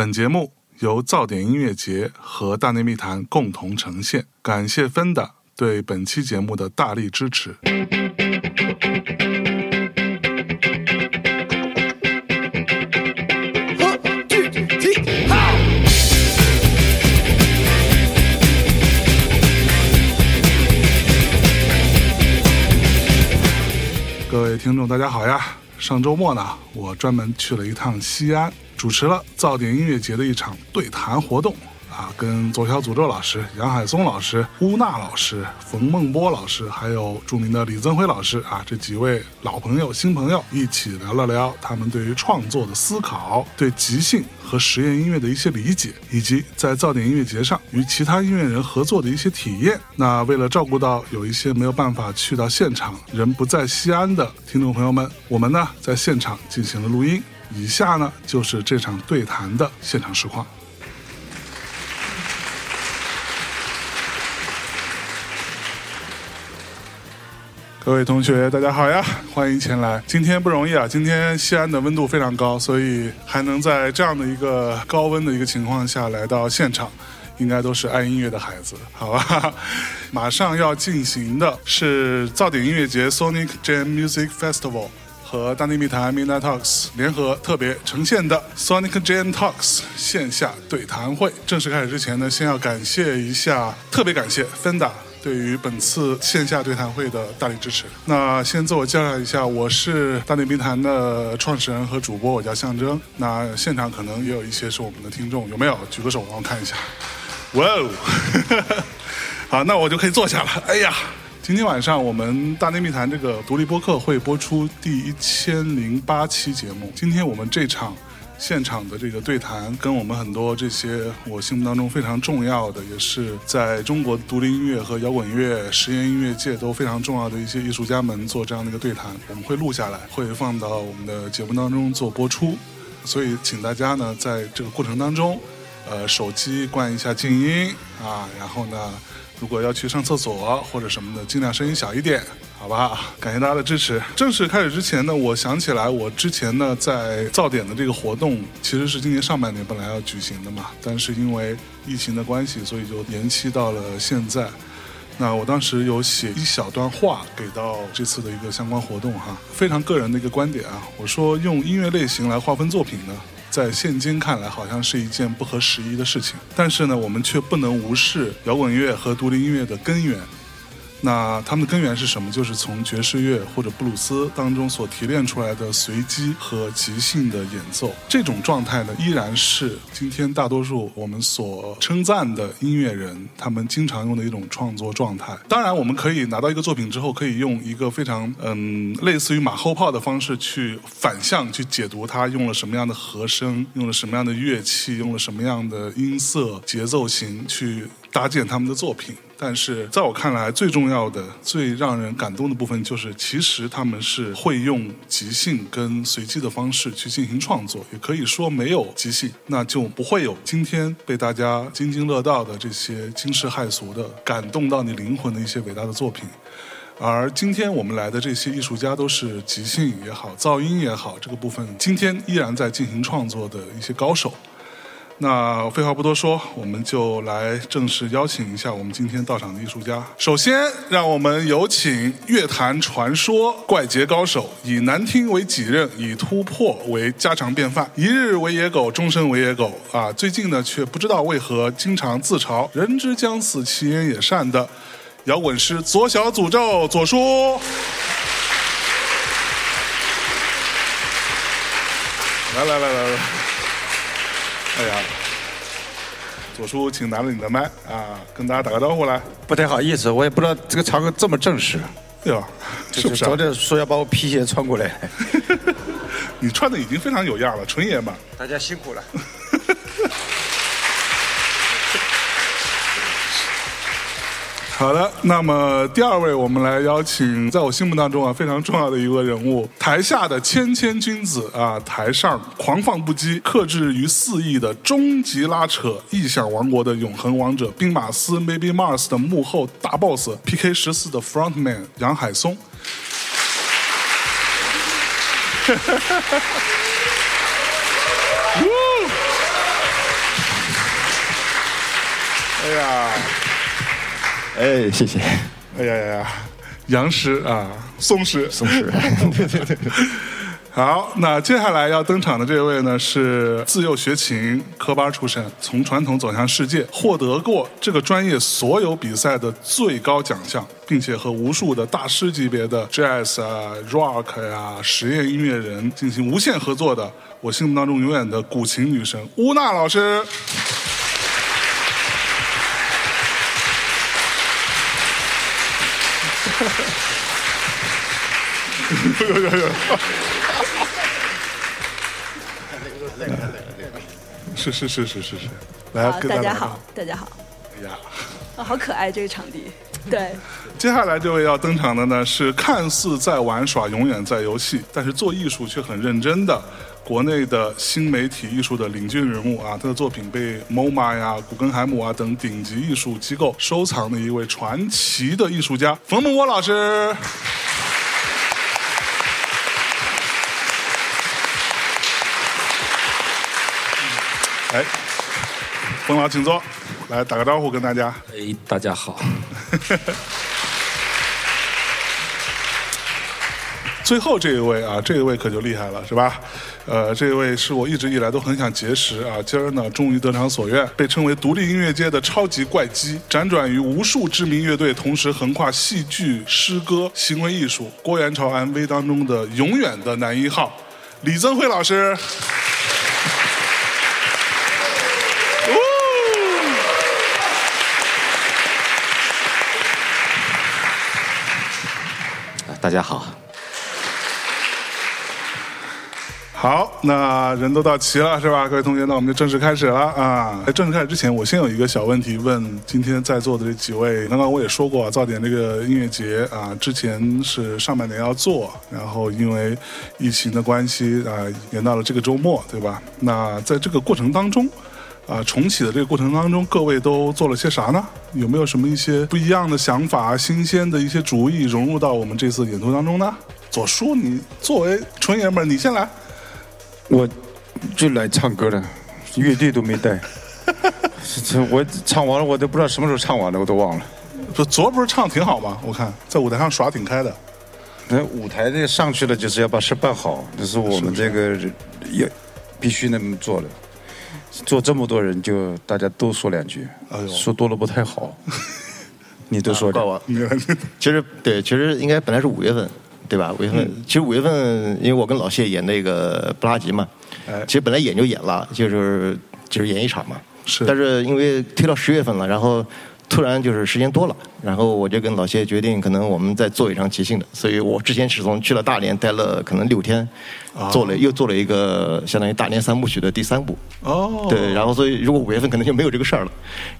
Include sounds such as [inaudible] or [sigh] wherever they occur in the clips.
本节目由噪点音乐节和大内密谈共同呈现，感谢 Fenda 对本期节目的大力支持。各位听众，大家好呀！上周末呢，我专门去了一趟西安，主持了噪点音乐节的一场对谈活动。啊，跟左小诅咒老师、杨海松老师、乌娜老师、冯梦波老师，还有著名的李增辉老师啊，这几位老朋友、新朋友一起聊了聊他们对于创作的思考、对即兴和实验音乐的一些理解，以及在噪点音乐节上与其他音乐人合作的一些体验。那为了照顾到有一些没有办法去到现场、人不在西安的听众朋友们，我们呢在现场进行了录音。以下呢就是这场对谈的现场实况。各位同学，大家好呀！欢迎前来。今天不容易啊，今天西安的温度非常高，所以还能在这样的一个高温的一个情况下来到现场，应该都是爱音乐的孩子，好吧？马上要进行的是噪点音乐节 Sonic Jam Music Festival 和大内密谈 Mind Talks 联合特别呈现的 Sonic Jam Talks 线下对谈会。正式开始之前呢，先要感谢一下，特别感谢 Fenda。对于本次线下对谈会的大力支持。那先自我介绍一下，我是大内密谈的创始人和主播，我叫象征。那现场可能也有一些是我们的听众，有没有？举个手让我看一下。哇哦，[laughs] 好，那我就可以坐下了。哎呀，今天晚上我们大内密谈这个独立播客会播出第一千零八期节目。今天我们这场。现场的这个对谈，跟我们很多这些我心目当中非常重要的，也是在中国独立音乐和摇滚乐、实验音乐界都非常重要的一些艺术家们做这样的一个对谈，我们会录下来，会放到我们的节目当中做播出。所以，请大家呢在这个过程当中，呃，手机关一下静音啊，然后呢，如果要去上厕所或者什么的，尽量声音小一点。好吧，感谢大家的支持。正式开始之前呢，我想起来，我之前呢在噪点的这个活动，其实是今年上半年本来要举行的嘛，但是因为疫情的关系，所以就延期到了现在。那我当时有写一小段话给到这次的一个相关活动哈，非常个人的一个观点啊，我说用音乐类型来划分作品呢，在现今看来好像是一件不合时宜的事情，但是呢，我们却不能无视摇滚乐和独立音乐的根源。那他们的根源是什么？就是从爵士乐或者布鲁斯当中所提炼出来的随机和即兴的演奏，这种状态呢，依然是今天大多数我们所称赞的音乐人他们经常用的一种创作状态。当然，我们可以拿到一个作品之后，可以用一个非常嗯类似于马后炮的方式去反向去解读它用了什么样的和声，用了什么样的乐器，用了什么样的音色、节奏型去搭建他们的作品。但是在我看来，最重要的、最让人感动的部分，就是其实他们是会用即兴跟随机的方式去进行创作。也可以说，没有即兴，那就不会有今天被大家津津乐道的这些惊世骇俗的、感动到你灵魂的一些伟大的作品。而今天我们来的这些艺术家，都是即兴也好、噪音也好这个部分，今天依然在进行创作的一些高手。那废话不多说，我们就来正式邀请一下我们今天到场的艺术家。首先，让我们有请乐坛传说怪杰高手，以难听为己任，以突破为家常便饭，一日为野狗，终身为野狗啊！最近呢，却不知道为何经常自嘲“人之将死，其言也善”的摇滚师左小诅咒左叔。来来来来来。哎呀，左叔，请拿了你的麦啊，跟大家打个招呼来。不太好意思，我也不知道这个场合这么正式。对吧？是不是？昨天说要把我皮鞋穿过来，[laughs] 你穿的已经非常有样了，纯爷们。大家辛苦了。好的，那么第二位，我们来邀请，在我心目当中啊非常重要的一个人物，台下的谦谦君子啊，台上狂放不羁、克制于四亿的终极拉扯、异想王国的永恒王者，兵马司 Maybe Mars 的幕后大 boss PK 十四的 Frontman 杨海松。[laughs] 哎，谢谢。哎呀呀呀，杨师啊，松师，松师。对对对。好，那接下来要登场的这位呢，是自幼学琴科班出身，从传统走向世界，获得过这个专业所有比赛的最高奖项，并且和无数的大师级别的 jazz 啊、rock 呀、实验音乐人进行无限合作的，我心目当中永远的古琴女神乌娜老师。[laughs] 是是是是是是，来，大家好，大家好。哎呀，啊，好可爱这个场地。对，接下来这位要登场的呢，是看似在玩耍，永远在游戏，但是做艺术却很认真的国内的新媒体艺术的领军人物啊。他的作品被 MoMA 呀、古根海姆啊等顶级艺术机构收藏的一位传奇的艺术家冯梦波老师。哎，冯老，请坐，来打个招呼，跟大家。哎，大家好。[laughs] 最后这一位啊，这一位可就厉害了，是吧？呃，这一位是我一直以来都很想结识啊，今儿呢终于得偿所愿，被称为独立音乐界的超级怪鸡，辗转于无数知名乐队，同时横跨戏剧、诗歌、行为艺术、郭元潮 MV 当中的永远的男一号，李增辉老师。大家好，好，那人都到齐了是吧？各位同学，那我们就正式开始了啊！在正式开始之前，我先有一个小问题问今天在座的这几位。刚刚我也说过，噪点这个音乐节啊，之前是上半年要做，然后因为疫情的关系啊，延到了这个周末，对吧？那在这个过程当中。啊，重启的这个过程当中，各位都做了些啥呢？有没有什么一些不一样的想法、新鲜的一些主意融入到我们这次演出当中呢？左叔，你作为纯爷们儿，你先来。我就来唱歌的，乐队都没带。[laughs] 这我唱完了，我都不知道什么时候唱完的，我都忘了。说昨不是唱挺好吗？我看在舞台上耍挺开的。那舞台这上去了，就是要把事办好，这是我们这个要必须那么做的。做这么多人，就大家都说两句，说多了不太好。[laughs] 你都说我。其实对，其实应该本来是五月份，对吧？五月份，其实五月份，因为我跟老谢演那个布拉吉嘛，其实本来演就演了，就是就是演一场嘛。是。但是因为推到十月份了，然后。突然就是时间多了，然后我就跟老谢决定，可能我们再做一场即兴的。所以我之前是从去了大连待了可能六天，做了又做了一个相当于大连三部曲的第三部。哦。对，然后所以如果五月份可能就没有这个事儿了，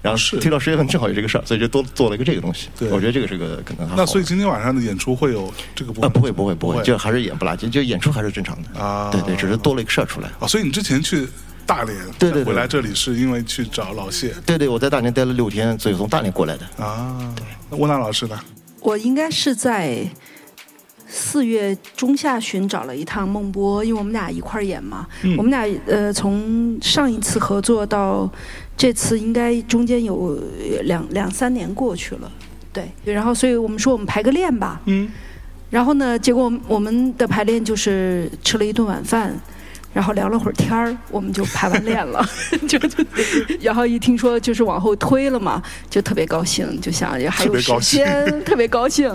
然后推到十月份正好有这个事儿，所以就多做了一个这个东西。对。我觉得这个是个可能。那所以今天晚上的演出会有这个部分？啊，不会不会不会，就还是演不拉几，就演出还是正常的。啊。对对，只是多了一个事儿出来。啊，所以你之前去。大连，对对，回来这里是因为去找老谢。对对，我在大连待了六天，所以从大连过来的。啊，对。那温娜老师呢？我应该是在四月中下旬找了一趟孟波，因为我们俩一块儿演嘛。嗯。我们俩呃，从上一次合作到这次，应该中间有两两三年过去了。对。然后，所以我们说我们排个练吧。嗯。然后呢，结果我们的排练就是吃了一顿晚饭。然后聊了会儿天儿，我们就排完练了，就 [laughs] 就，[laughs] 然后一听说就是往后推了嘛，就特别高兴，就想还有时间，特别高兴，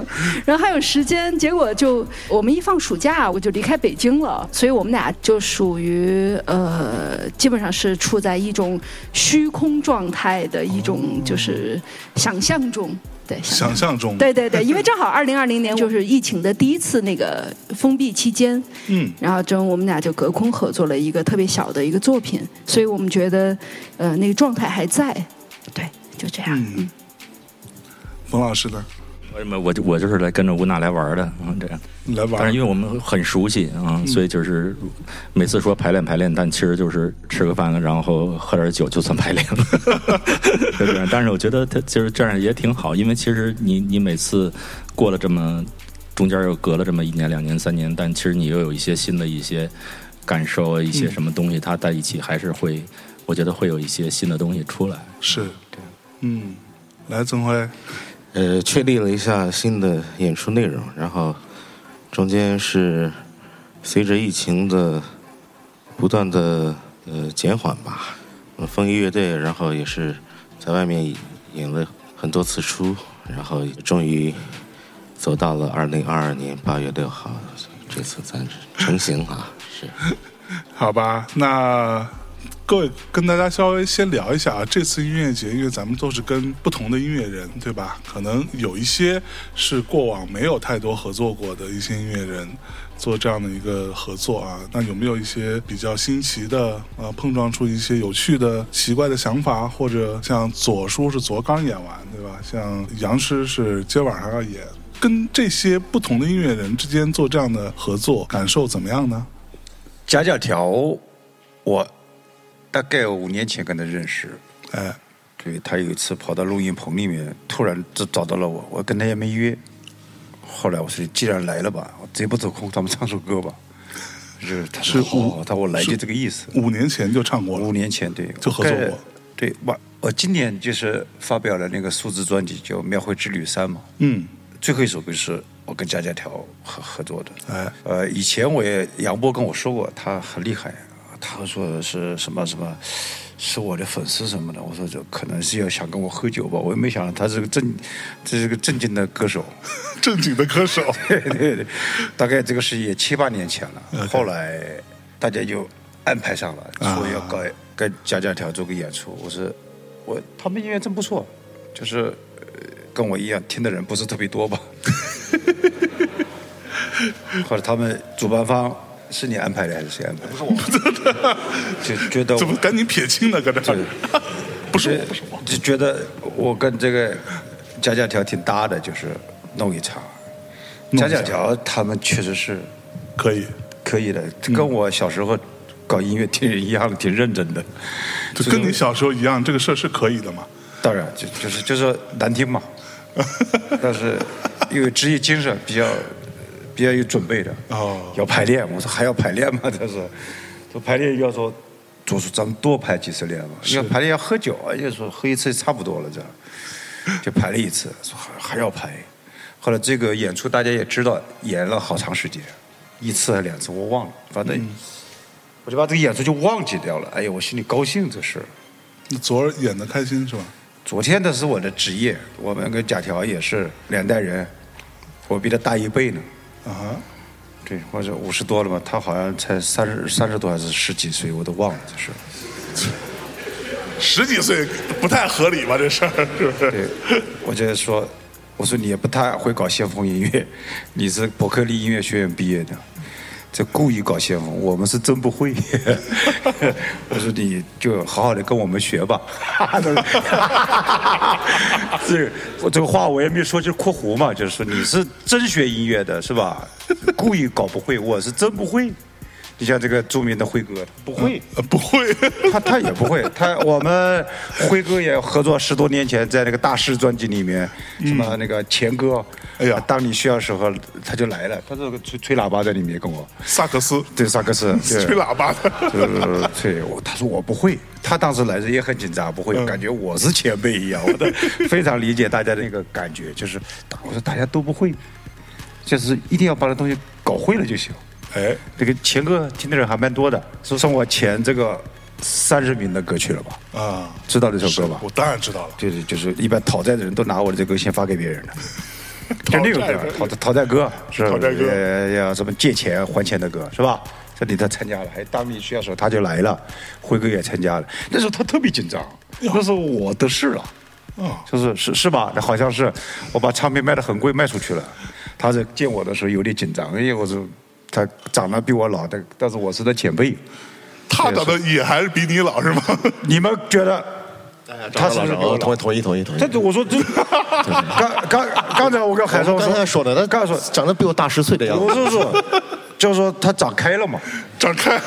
然后还有时间，结果就我们一放暑假，我就离开北京了，所以我们俩就属于呃，基本上是处在一种虚空状态的一种就是想象中。对，想象中，对对对，因为 [laughs] 正好二零二零年就是疫情的第一次那个封闭期间，嗯，然后就我们俩就隔空合作了一个特别小的一个作品，所以我们觉得，呃，那个状态还在，对，就这样。嗯，冯老师呢？为什么我就我就是来跟着吴娜来玩的啊？这样来玩，但是因为我们很熟悉啊，所以就是每次说排练排练，但其实就是吃个饭，然后喝点酒就算排练了。[laughs] 就这样，但是我觉得他其实这样也挺好，因为其实你你每次过了这么中间又隔了这么一年两年三年，但其实你又有一些新的一些感受，一些什么东西，它在一起还是会，我觉得会有一些新的东西出来。是，嗯，来曾辉。呃，确立了一下新的演出内容，然后中间是随着疫情的不断的呃减缓吧，风衣乐队，然后也是在外面演了很多次出，然后终于走到了二零二二年八月六号，这次暂成型啊，是，[laughs] 好吧，那。各位，跟大家稍微先聊一下啊，这次音乐节，因为咱们都是跟不同的音乐人，对吧？可能有一些是过往没有太多合作过的一些音乐人做这样的一个合作啊。那有没有一些比较新奇的呃，碰撞出一些有趣的、奇怪的想法？或者像左叔是昨刚演完，对吧？像杨师是今晚上要演，跟这些不同的音乐人之间做这样的合作，感受怎么样呢？夹角条，我。大概五年前跟他认识，哎，对他有一次跑到录音棚里面，突然就找到了我，我跟他也没约。后来我说，既然来了吧，我贼不走空，咱们唱首歌吧。是他说好，他我来就这个意思。五年前就唱过了。五年前对，就合作过。对，我我今年就是发表了那个数字专辑，叫《庙会之旅三》嘛。嗯。最后一首歌是我跟贾贾条合合作的。哎。呃，以前我也杨波跟我说过，他很厉害。他说是什么什么，是我的粉丝什么的。我说这可能是要想跟我喝酒吧。我也没想到他是个正，这是个正经的歌手，[laughs] 正经的歌手。[laughs] 对对对，大概这个是也七八年前了。后来大家就安排上了，说要搞跟贾家条做个演出。我说我他们音乐真不错，就是跟我一样听的人不是特别多吧。[laughs] 或者他们主办方。是你安排的还是谁安排的？不是我，[laughs] 就觉得怎么赶紧撇清呢，搁这 [laughs] 不是不是我，就觉得我跟这个贾贾条挺搭的，就是弄一场。贾贾条他们确实是可以可以的，跟我小时候搞音乐挺一样的，挺认真的。就跟你小时候一样，这个事儿是可以的嘛？当然，就就是就是难听嘛，[laughs] 但是因为职业精神比较。比较有准备的，哦，要排练。我说还要排练吗？[laughs] 他说，说排练要说，就是咱们多排几次练嘛。要排练要喝酒，就说喝一次差不多了，这样就排了一次，说还还要排。后来这个演出大家也知道，演了好长时间，一次还是两次我忘了，反正我就把这个演出就忘记掉了。哎呀，我心里高兴这事。那昨儿演的开心是吧？昨天的是我的职业，我们跟贾条也是两代人，我比他大一辈呢。啊，对，或者五十多了吧？他好像才三十三十多还是十几岁，我都忘了这是。十几岁不太合理吧？这事儿是不是？对，我就说，我说你也不太会搞先锋音乐，你是伯克利音乐学院毕业的。这故意搞先锋，我们是真不会。[laughs] 我说你就好好的跟我们学吧。[laughs] 这我这个话我也没说，就是括弧嘛，就是说你是真学音乐的是吧？故意搞不会，我是真不会。你像这个著名的辉哥，不会，不会，[laughs] 他他也不会。他我们辉哥也合作十多年前，在那个大师专辑里面，什么那个钱哥，哎呀，当你需要时候他就来了。他这个吹吹喇叭在里面跟我，萨克斯，对萨克斯，[laughs] 吹喇叭的，吹。他说我不会，他当时来时也很紧张，不会，感觉我是前辈一样。我都 [laughs] 非常理解大家的那个感觉，就是我说大家都不会，就是一定要把这东西搞会了就行。哎，这个前歌听的人还蛮多的，是送我前这个三十名的歌曲了吧？啊，知道这首歌吧？我当然知道了。就是就是一般讨债的人都拿我的这歌先发给别人的，[laughs] 就那个歌，讨讨债歌是讨债歌，要什么借钱还钱的歌是吧？这里他参加了，还当你需要时候他就来了，辉哥也参加了。那时候他特别紧张，那时候我得势了，啊，就是是是吧？那好像是我把唱片卖的很贵卖出去了，他在见我的时候有点紧张，因为我是。他长得比我老，但但是我是他前辈。他长得也还是比你老是吗？[laughs] 你们觉得？他是不是比我同意同意同意同意。这我说这 [laughs] 刚刚刚才我跟海松刚才说的，他刚才说长得比我大十岁的样子。我是说，就是说他长开了嘛，[laughs] 长开。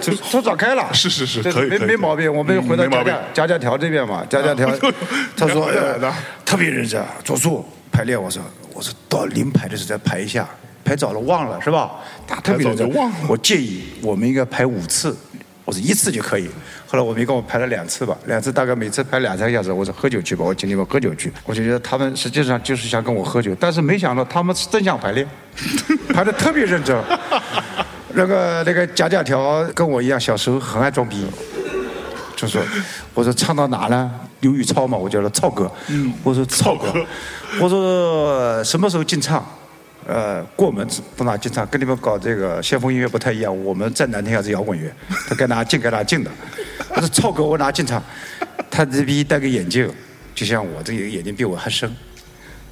就他长开了。是是是，可以没没毛病。我们回到家家家家条这边嘛，家家条。他说特别认真，做数排练。我说我说到临排的时候再排一下。排早了忘了是吧？他特别的，我建议我们应该排五次，我说一次就可以。后来我们一共排了两次吧，两次大概每次排两三个小时。我说喝酒去吧，我请你们喝酒去。我就觉得他们实际上就是想跟我喝酒，但是没想到他们是真想排练，排的特别认真。那个那个贾贾条跟我一样，小时候很爱装逼，就说我说唱到哪呢？刘宇超嘛，我叫他超哥。我说超哥，我说什么时候进唱？呃，过门子不拿进场，跟你们搞这个先锋音乐不太一样。我们再难听还是摇滚乐，他该拿进该拿进的。[laughs] 他说超哥，我拿进场。他这逼戴个眼镜，就像我这个眼睛比我还深。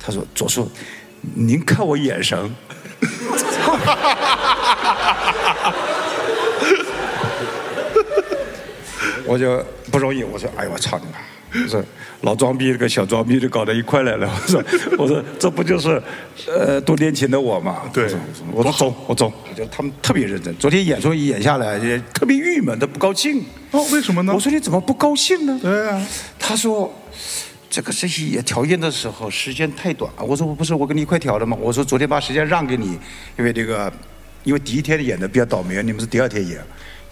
他说左叔，您看我眼神。[laughs] 我就不容易，我说哎呦我操你妈！我说老装逼跟小装逼就搞到一块来了。[laughs] 我说我说这不就是呃多年前的我嘛？对，我说走我走。我觉得他们特别认真。昨天演出演下来也特别郁闷，他不高兴。哦，为什么呢？我说你怎么不高兴呢？对啊。他说这个这些调音的时候时间太短。我说我不是我跟你一块调的吗？我说昨天把时间让给你，因为这个因为第一天演的比较倒霉，你们是第二天演。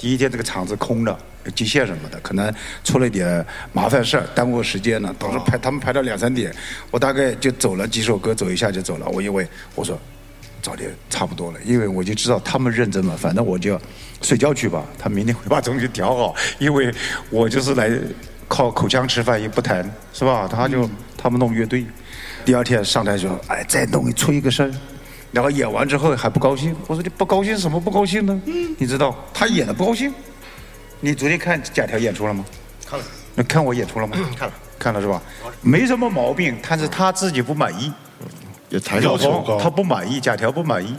第一天这个场子空的，机械什么的，可能出了一点麻烦事儿，耽误时间了。当时排他们排到两三点，我大概就走了几首歌，走一下就走了。我因为我说早点差不多了，因为我就知道他们认真嘛，反正我就睡觉去吧。他明天会把东西调好，因为我就是来靠口腔吃饭，也不弹，是吧？他就他们弄乐队，第二天上台说，哎，再弄出一个声。然后演完之后还不高兴，我说你不高兴什么不高兴呢？嗯你知道他演的不高兴。你昨天看贾条演出了吗？看了。那看我演出了吗？看了，看了是吧？没什么毛病，但是他自己不满意。也抬要求高。他不满意，贾条不满意，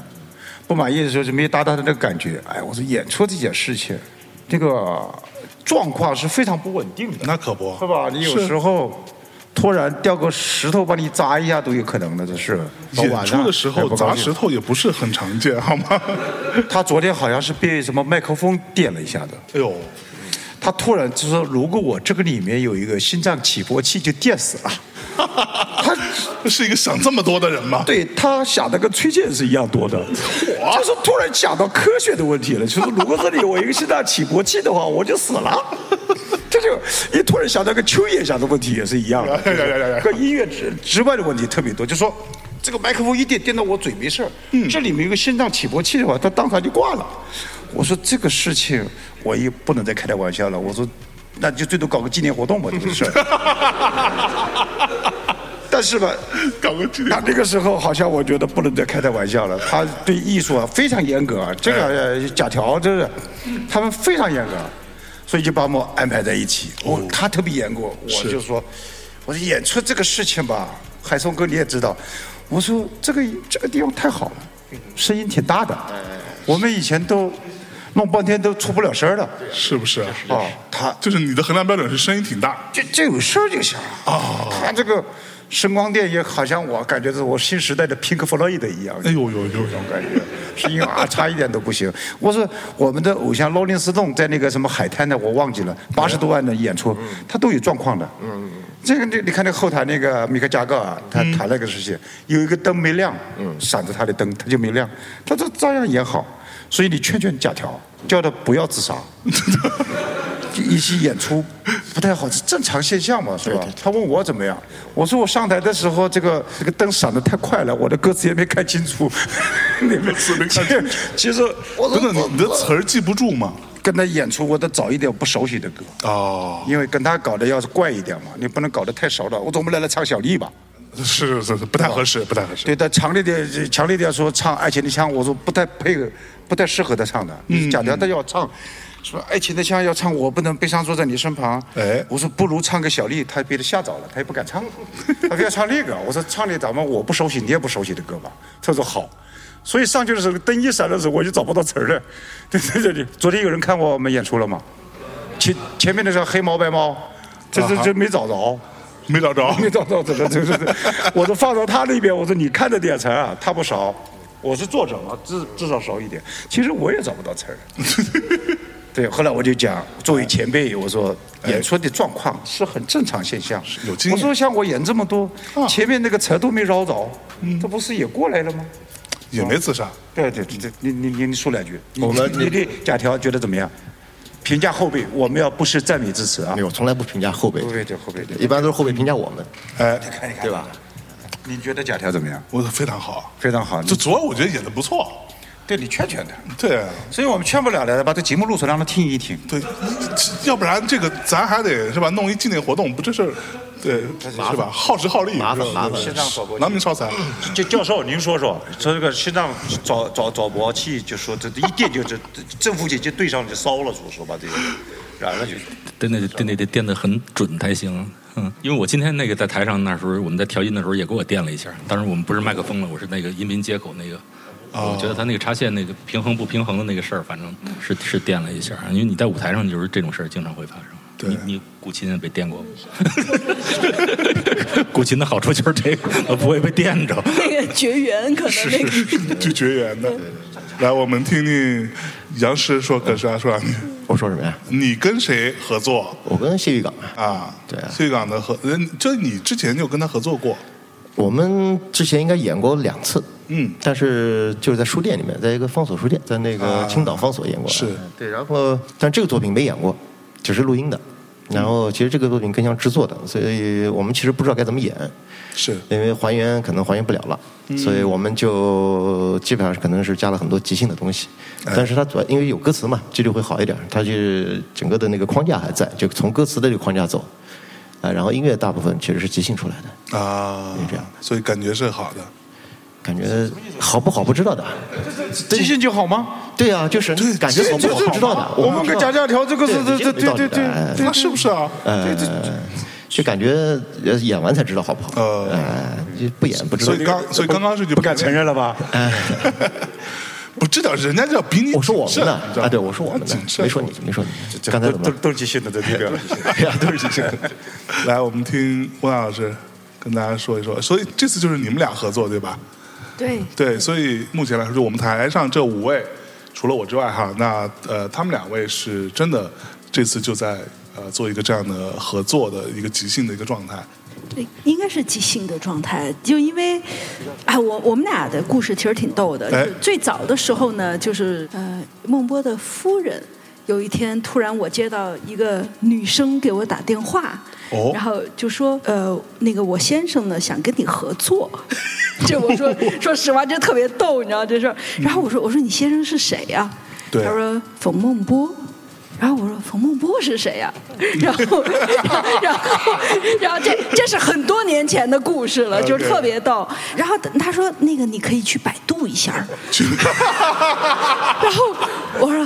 不满意的时候就没达到他那个感觉。哎，我说演出这件事情，这个状况是非常不稳定的。那可不是吧？你有时候。突然掉个石头把你砸一下都有可能的，这是。演出的时候砸石头也不是很常见，好吗？他昨天好像是被什么麦克风电了一下的。哎呦！他突然就说：“如果我这个里面有一个心脏起搏器，就电死了。”他是一个想这么多的人吗？对他想的跟崔健是一样多的。就是突然想到科学的问题了，就是如果这里我一个心脏起搏器的话，我就死了。[laughs] 这就一突然想到跟秋叶想的问题也是一样的，跟音乐之之外的问题特别多。就说这个麦克风一电电到我嘴没事儿，这里面有个心脏起搏器的话，他当场就挂了。我说这个事情我也不能再开他玩笑了。我说那就最多搞个纪念活动吧，这个事儿。[laughs] 但是吧，他那个时候好像我觉得不能再开他玩笑了。他对艺术啊非常严格，这个假条真是他们非常严格。所以就把我们安排在一起。我他特别严格，我就说，我说演出这个事情吧，海松哥你也知道，我说这个这个地方太好了，声音挺大的，我们以前都弄半天都出不了声了，是不是？啊，他就是你的衡量标准是声音挺大，就就有声就行了。啊，他这个。声光电也好像我感觉是我新时代的 Pink Floyd 一样，哎呦呦呦，这种感觉，是因为啊差一点都不行。我说我们的偶像劳林斯顿在那个什么海滩的，我忘记了，八十多万的演出，他都有状况的。嗯嗯。这个你你看那后台那个米克加格啊，他谈那个事情，有一个灯没亮，闪着他的灯，他就没亮，他这照样演好。所以你劝劝贾条，叫他不要自杀。[laughs] 一些演出不太好，是正常现象嘛，是吧？他问我怎么样，我说我上台的时候，这个这个灯闪的太快了，我的歌词也没看清楚。[laughs] 你们词没看清？[laughs] 其实，真的，你的词儿记不住吗？跟他演出，我得找一点不熟悉的歌。哦。因为跟他搞的要是怪一点嘛，你不能搞得太熟了。我总不能来唱小丽吧？是是是，不太合适，不太合适。对他强烈的，强烈的说唱《爱情的枪》，我说不太配合，不太适合他唱的。嗯。假的，他要唱。说爱情的枪要唱，我不能悲伤坐在你身旁。哎，我说不如唱个小丽，他被他吓着了，他也不敢唱。他非要唱那个，我说唱的咱们我不熟悉，你也不熟悉的歌吧。他说好，所以上去的时候灯一闪的时候，我就找不到词儿了。[laughs] 对对对对，昨天有人看过我们演出了吗？前前面那个黑猫白猫，这这这没找着，没找着，[laughs] 没找着，这这这个，我说放到他那边，我说你看着点词啊，他不熟，我是作者嘛，至至少熟一点。其实我也找不到词儿。[laughs] 对，后来我就讲，作为前辈，我说演出的状况是很正常现象。我说像我演这么多，前面那个词都没绕着，这不是也过来了吗？也没自杀。对对对，你你你你说两句。我们你的假条觉得怎么样？评价后辈，我们要不是赞美之词啊没。有，从来不评价后辈，后辈对后辈对一般都是后辈评价我们，哎，看一看对吧？？你觉得贾条怎么样？我非常好，非常好，这主要我觉得演的不错。对你劝劝他，对所以我们劝不了的，把这节目录出来让他听一听。对，要不然这个咱还得是吧？弄一纪念活动，不这事儿，对是吧？耗时耗力，麻烦麻烦西藏早博囊明烧财。教教授，您说说，说这个心脏早早早搏器，就说这一电就这正负极就对上就烧了，说说吧这个，燃了就。真的真的得电得很准才行。嗯，[laughs] 因为我今天那个在台上那时候，我们在调音的时候也给我垫了一下。当时我们不是麦克风了，我是那个音频接口那个。我觉得他那个插线那个平衡不平衡的那个事儿，反正是是垫了一下。因为你在舞台上就是这种事儿经常会发生。对你你古琴也被垫过吗？[laughs] 古琴的好处就是这个不会被垫着。那个绝缘可能那个是就绝缘的。来，我们听听杨师说，可是啊，说两句。我说什么呀？你跟谁合作我跟谢玉港啊，啊？对啊谢港的合，人就你之前就跟他合作过，我们之前应该演过两次，嗯，但是就是在书店里面，在一个方所书店，在那个啊青岛方所演过。是对，然后但这个作品没演过，只是录音的。然后其实这个作品更像制作的，所以我们其实不知道该怎么演，是因为还原可能还原不了了，所以我们就基本上可能是加了很多即兴的东西。但是它主要因为有歌词嘛，几率会好一点。它就是整个的那个框架还在，就从歌词的这个框架走，啊，然后音乐大部分其实是即兴出来的，啊，这样的所以感觉是好的。感觉好不好不知道的。即兴就好吗？对啊，就是感觉好不好不知道的。我们跟贾家条这个是对这这对对对他是不是啊？呃，就感觉呃演完才知道好不好。呃不演不知道所以。刚所以刚刚是就不敢承认了吧？[laughs] 不知道，人家就比你我说我们的啊，对，我说我们的没说你，没说你。刚才怎么都？都是即兴的，这这个。[laughs] 对呀，都是即兴的。[laughs] 来，我们听温老师跟大家说一说。所以这次就是你们俩合作对吧？对对，所以目前来说，就我们台上这五位，除了我之外哈，那呃，他们两位是真的这次就在呃做一个这样的合作的一个即兴的一个状态。对，应该是即兴的状态，就因为，哎，我我们俩的故事其实挺逗的。最早的时候呢，就是呃，孟波的夫人有一天突然我接到一个女生给我打电话，哦然后就说呃，那个我先生呢想跟你合作。[laughs] 这我说说实话，这特别逗，你知道这事儿。然后我说我说你先生是谁呀、对他说冯梦波。然后我说冯梦波是谁呀、[laughs] 然后，然后，然后这这是很多年前的故事了，就是特别逗。然后他说那个你可以去百度一下。[laughs] 然后我说。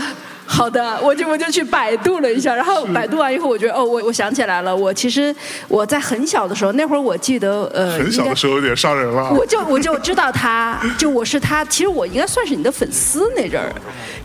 好的，我就我就去百度了一下，然后百度完以后，我觉得哦，我我想起来了，我其实我在很小的时候，那会儿我记得呃，很小的时候有点伤人了。我就我就知道他，就我是他，其实我应该算是你的粉丝那阵儿，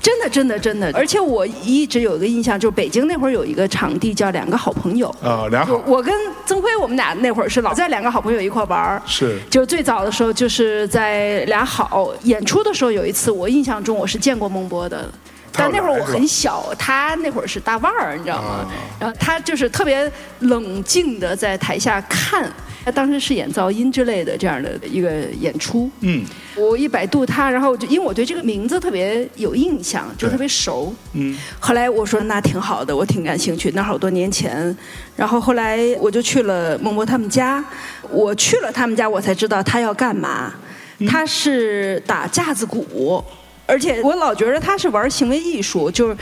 真的真的真的，而且我一直有一个印象，就是北京那会儿有一个场地叫两个好朋友，啊，两好。我我跟曾辉我们俩那会儿是老在两个好朋友一块玩儿是。就最早的时候就是在俩好演出的时候，有一次我印象中我是见过孟波的。但那会儿我很小，他那会儿是大腕儿，你知道吗？然后他就是特别冷静的在台下看，他当时是演噪音之类的这样的一个演出。嗯我一百度他，然后就因为我对这个名字特别有印象，就特别熟。嗯，后来我说那挺好的，我挺感兴趣。那好多年前，然后后来我就去了孟波他们家，我去了他们家，我才知道他要干嘛。他是打架子鼓。而且我老觉得他是玩行为艺术，就是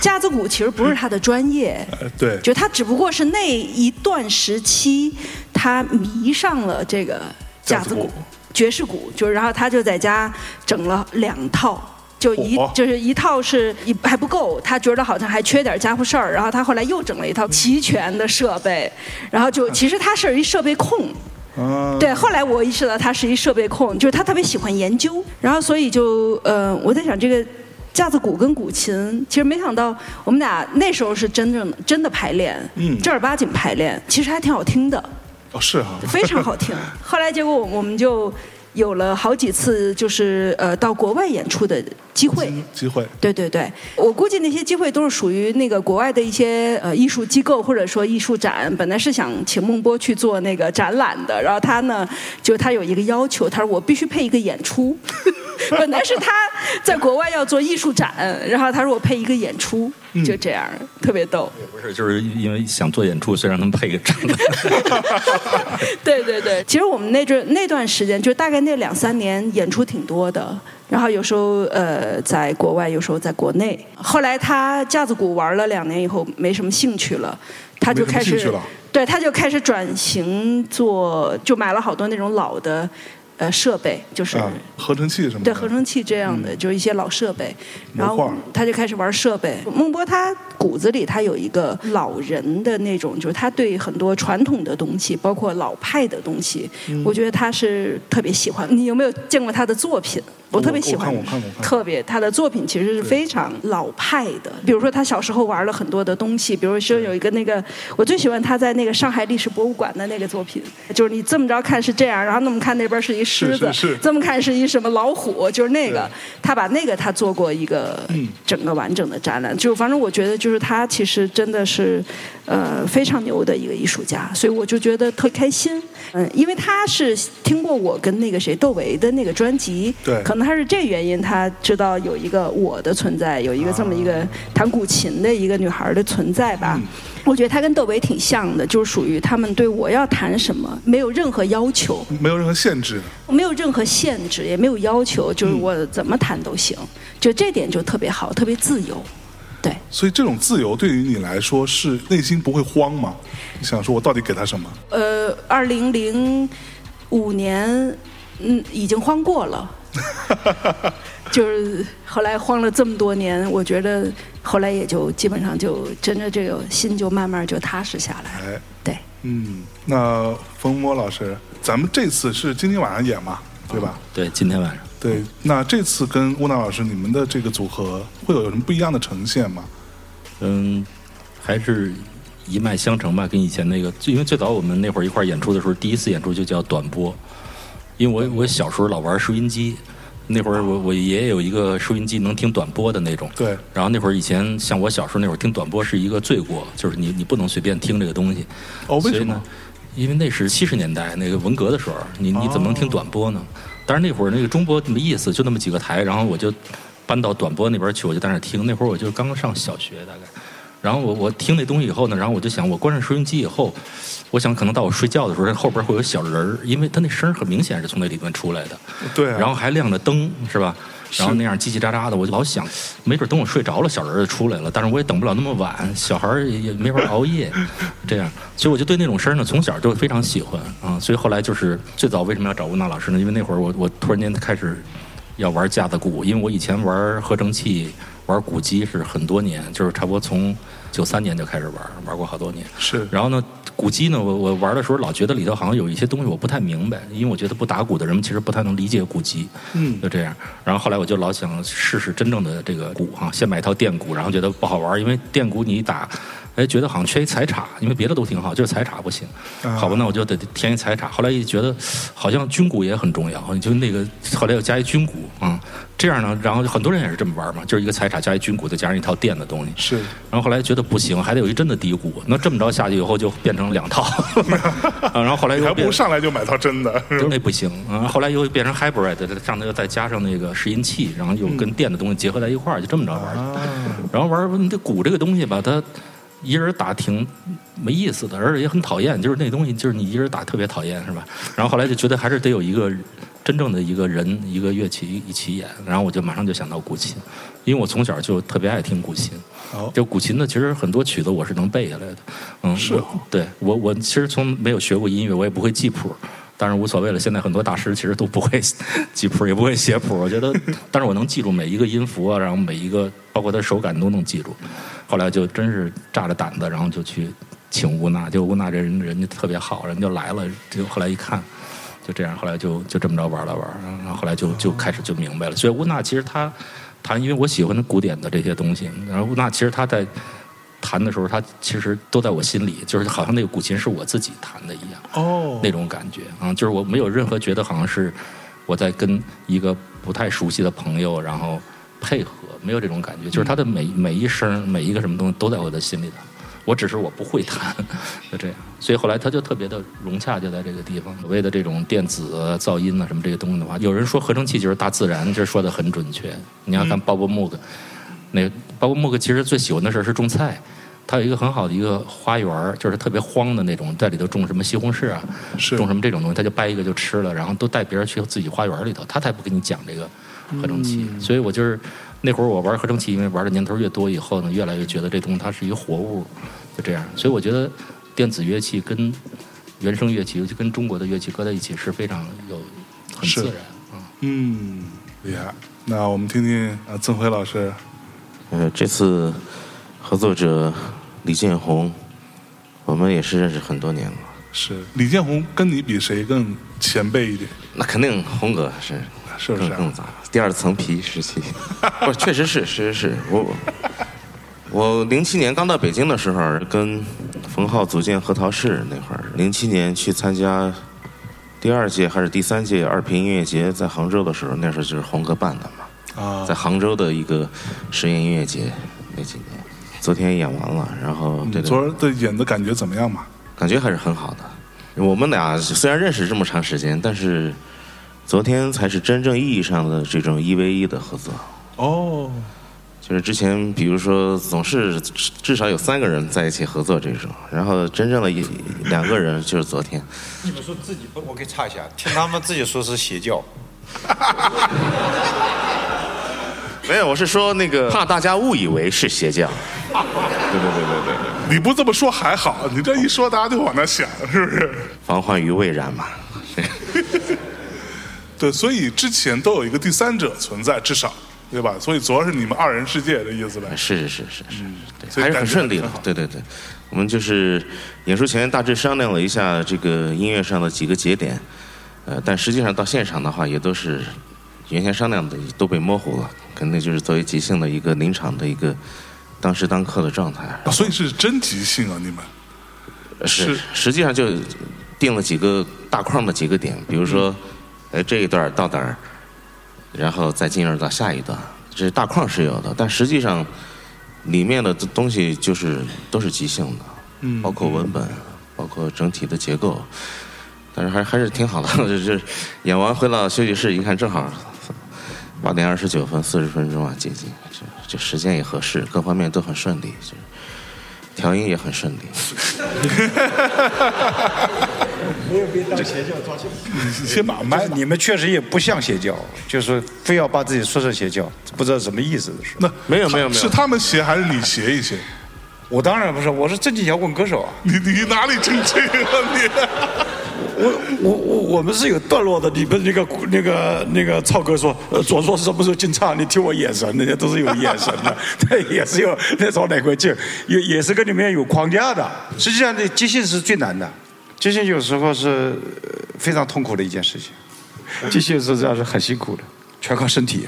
架子鼓其实不是他的专业，呃对，就他只不过是那一段时期，他迷上了这个架子鼓子鼓、爵士鼓，就是然后他就在家整了两套。就一就是一套是一还不够，他觉得好像还缺点家伙事儿，然后他后来又整了一套齐全的设备，然后就其实他是一设备控，啊，对，后来我意识到他是一设备控，就是他特别喜欢研究，然后所以就呃，我在想这个架子鼓跟古琴，其实没想到我们俩那时候是真正的真的排练，嗯。正儿八经排练，其实还挺好听的，哦是哈，非常好听。[laughs] 后来结果我们就有了好几次就是呃到国外演出的机会，机会，对对对，我估计那些机会都是属于那个国外的一些呃艺术机构或者说艺术展，本来是想请孟波去做那个展览的，然后他呢，就他有一个要求，他说我必须配一个演出，[laughs] 本来是他在国外要做艺术展，然后他说我配一个演出，就这样，特别逗。也不是，就是因为想做演出，所以让他们配个唱。[laughs] 对对对，其实我们那阵那段时间，就大概那两三年演出挺多的。然后有时候呃在国外，有时候在国内。后来他架子鼓玩了两年以后，没什么兴趣了，他就开始对他就开始转型做，就买了好多那种老的。呃，设备就是合成器什么的，对合成器这样的，就是一些老设备。然后他就开始玩设备。孟波他骨子里他有一个老人的那种，就是他对很多传统的东西，包括老派的东西，我觉得他是特别喜欢。你有没有见过他的作品？我特别喜欢，特别他的作品其实是非常老派的。比如说他小时候玩了很多的东西，比如说有一个那个，我最喜欢他在那个上海历史博物馆的那个作品，就是你这么着看是这样，然后那么看那边是一狮子，这么看是一什么老虎，就是那个他把那个他做过一个整个完整的展览，就反正我觉得就是他其实真的是呃非常牛的一个艺术家，所以我就觉得特开心。嗯，因为他是听过我跟那个谁窦唯的那个专辑，对。可能他是这原因，他知道有一个我的存在，有一个这么一个弹古琴的一个女孩的存在吧。我觉得他跟窦唯挺像的，就是属于他们对我要弹什么没有任何要求，没有任何限制，没有任何限制，也没有要求，就是我怎么弹都行。就这点就特别好，特别自由。对。所以这种自由对于你来说是内心不会慌吗？你想说我到底给他什么？呃，二零零五年，嗯，已经慌过了。[laughs] 就是后来慌了这么多年，我觉得后来也就基本上就真的这个心就慢慢就踏实下来。哎，对，嗯，那冯波老师，咱们这次是今天晚上演嘛，对吧？对，今天晚上。对，那这次跟乌娜老师你们的这个组合会有什么不一样的呈现吗？嗯，还是一脉相承吧，跟以前那个，因为最早我们那会儿一块演出的时候，第一次演出就叫短波。因为我我小时候老玩收音机，那会儿我我爷爷有一个收音机能听短波的那种。对。然后那会儿以前像我小时候那会儿听短波是一个罪过，就是你你不能随便听这个东西。哦，为什么？因为那是七十年代那个文革的时候，你你怎么能听短波呢？但是那会儿那个中波没意思，就那么几个台，然后我就搬到短波那边去，我就在那听。那会儿我就刚刚上小学大概。然后我我听那东西以后呢，然后我就想，我关上收音机以后。我想可能到我睡觉的时候，后边会有小人儿，因为他那声很明显是从那里面出来的。对。然后还亮着灯，是吧？然后那样叽叽喳喳的，我就老想，没准等我睡着了，小人儿就出来了。但是我也等不了那么晚，小孩儿也没法熬夜，[laughs] 这样。所以我就对那种声呢，从小就非常喜欢啊。所以后来就是最早为什么要找吴娜老师呢？因为那会儿我我突然间开始要玩架子鼓，因为我以前玩合成器、玩鼓机是很多年，就是差不多从九三年就开始玩，玩过好多年。是。然后呢？鼓机呢，我我玩的时候老觉得里头好像有一些东西我不太明白，因为我觉得不打鼓的人其实不太能理解鼓机，嗯，就这样。然后后来我就老想试试真正的这个鼓哈，先买一套电鼓，然后觉得不好玩，因为电鼓你打。哎，觉得好像缺一彩插，因为别的都挺好，就是彩插不行。好吧，那我就得添一彩插。后来一觉得，好像军鼓也很重要，就那个后来又加一军鼓啊，这样呢，然后很多人也是这么玩嘛，就是一个彩插加一军鼓，再加上一套电的东西。是。然后后来觉得不行，还得有一真的低鼓。那这么着下去以后，就变成两套。[laughs] 啊，然后后来又还不如上来就买套真的。那不行啊，后来又变成 hybrid，上头又再加上那个拾音器，然后又跟电的东西结合在一块儿，就这么着玩。然后玩你这鼓这个东西吧，它。一人打挺没意思的，而且也很讨厌。就是那东西，就是你一人打特别讨厌，是吧？然后后来就觉得还是得有一个真正的一个人，一个乐器一起演。然后我就马上就想到古琴，因为我从小就特别爱听古琴。就古琴呢，其实很多曲子我是能背下来的。嗯，是。对我，我其实从没有学过音乐，我也不会记谱。但是无所谓了，现在很多大师其实都不会记谱，也不会写谱。我觉得，但是我能记住每一个音符啊，然后每一个包括他手感都能记住。后来就真是炸着胆子，然后就去请乌娜。就乌娜这人人家特别好，人就来了。就后来一看，就这样，后来就就这么着玩了玩。然后后来就就开始就明白了。所以乌娜其实他弹，因为我喜欢古典的这些东西。然后乌娜其实他在。弹的时候，他其实都在我心里，就是好像那个古琴是我自己弹的一样，哦，那种感觉啊，就是我没有任何觉得好像是我在跟一个不太熟悉的朋友，然后配合，没有这种感觉，就是他的每每一声每一个什么东西都在我的心里头。我只是我不会弹，[laughs] 就这样，所以后来他就特别的融洽，就在这个地方。所谓的这种电子噪音啊，什么这些东西的话，有人说合成器就是大自然，这说的很准确。你要看鲍勃穆克，那鲍勃穆克其实最喜欢的事儿是种菜，他有一个很好的一个花园，就是特别荒的那种，在里头种什么西红柿啊，种什么这种东西，他就掰一个就吃了，然后都带别人去自己花园里头，他才不跟你讲这个合成器。所以我就是那会儿我玩合成器，因为玩的年头越多以后呢，越来越觉得这东西它是一个活物。就这样，所以我觉得电子乐器跟原声乐器，尤其跟中国的乐器搁在一起是非常有很自然啊。嗯，厉害。那我们听听啊，曾辉老师。呃，这次合作者李建宏，我们也是认识很多年了。是李建宏跟你比谁更前辈一点？那肯定宏哥是是不是更早？第二层皮时期，[laughs] 不，确实是，确实是我。我零七年刚到北京的时候，跟冯浩组建核桃市那会儿，零七年去参加第二届还是第三届二平音乐节，在杭州的时候，那时候就是红哥办的嘛。啊。在杭州的一个实验音乐节那几年，昨天演完了，然后这个。昨儿的演的感觉怎么样嘛？感觉还是很好的。我们俩虽然认识这么长时间，但是昨天才是真正意义上的这种一 v 一的合作。哦。就是之前，比如说，总是至少有三个人在一起合作这种，然后真正的一两个人就是昨天。你们说自己不？我给插一下，听他们自己说是邪教。[laughs] 没有，我是说那个怕大家误以为是鞋匠。[laughs] 对对对对对对。你不这么说还好，你这一说，大家就往那想，是不是？防患于未然嘛。[laughs] 对，所以之前都有一个第三者存在，至少。对吧？所以主要是你们二人世界的意思呗。是是是是是，还是很顺利的。对对对，我们就是演出前大致商量了一下这个音乐上的几个节点，呃，但实际上到现场的话，也都是原先商量的都被模糊了，肯定就是作为即兴的一个临场的一个当时当刻的状态。所以是真即兴啊，你们？是，实际上就定了几个大框的几个点，比如说，哎，这一段到哪儿？然后再进入到下一段，这大框是有的，但实际上里面的东西就是都是即兴的，嗯，包括文本，包括整体的结构，但是还还是挺好的。[laughs] 就是演完回到休息室一看，正好八点二十九分，四十分钟啊，接近，就就时间也合适，各方面都很顺利，就调音也很顺利。[laughs] 没有被当邪教抓去。[laughs] 先把麦，你们确实也不像邪教，就是非要把自己说成邪教，不知道什么意思。那没有没有没有，是他们邪还是你邪一些？我当然不是，我是正经摇滚歌手啊。你你哪里正经啊你？我我我我们是有段落的，你不是那个那个那个超哥说，呃左说什么时候进场？你听我眼神，人家都是有眼神的，[laughs] 他也是有那种哪块劲，也也是跟你们有框架的。实际上，这即兴是最难的。即兴有时候是非常痛苦的一件事情，[laughs] 即兴实际上是很辛苦的，全靠身体。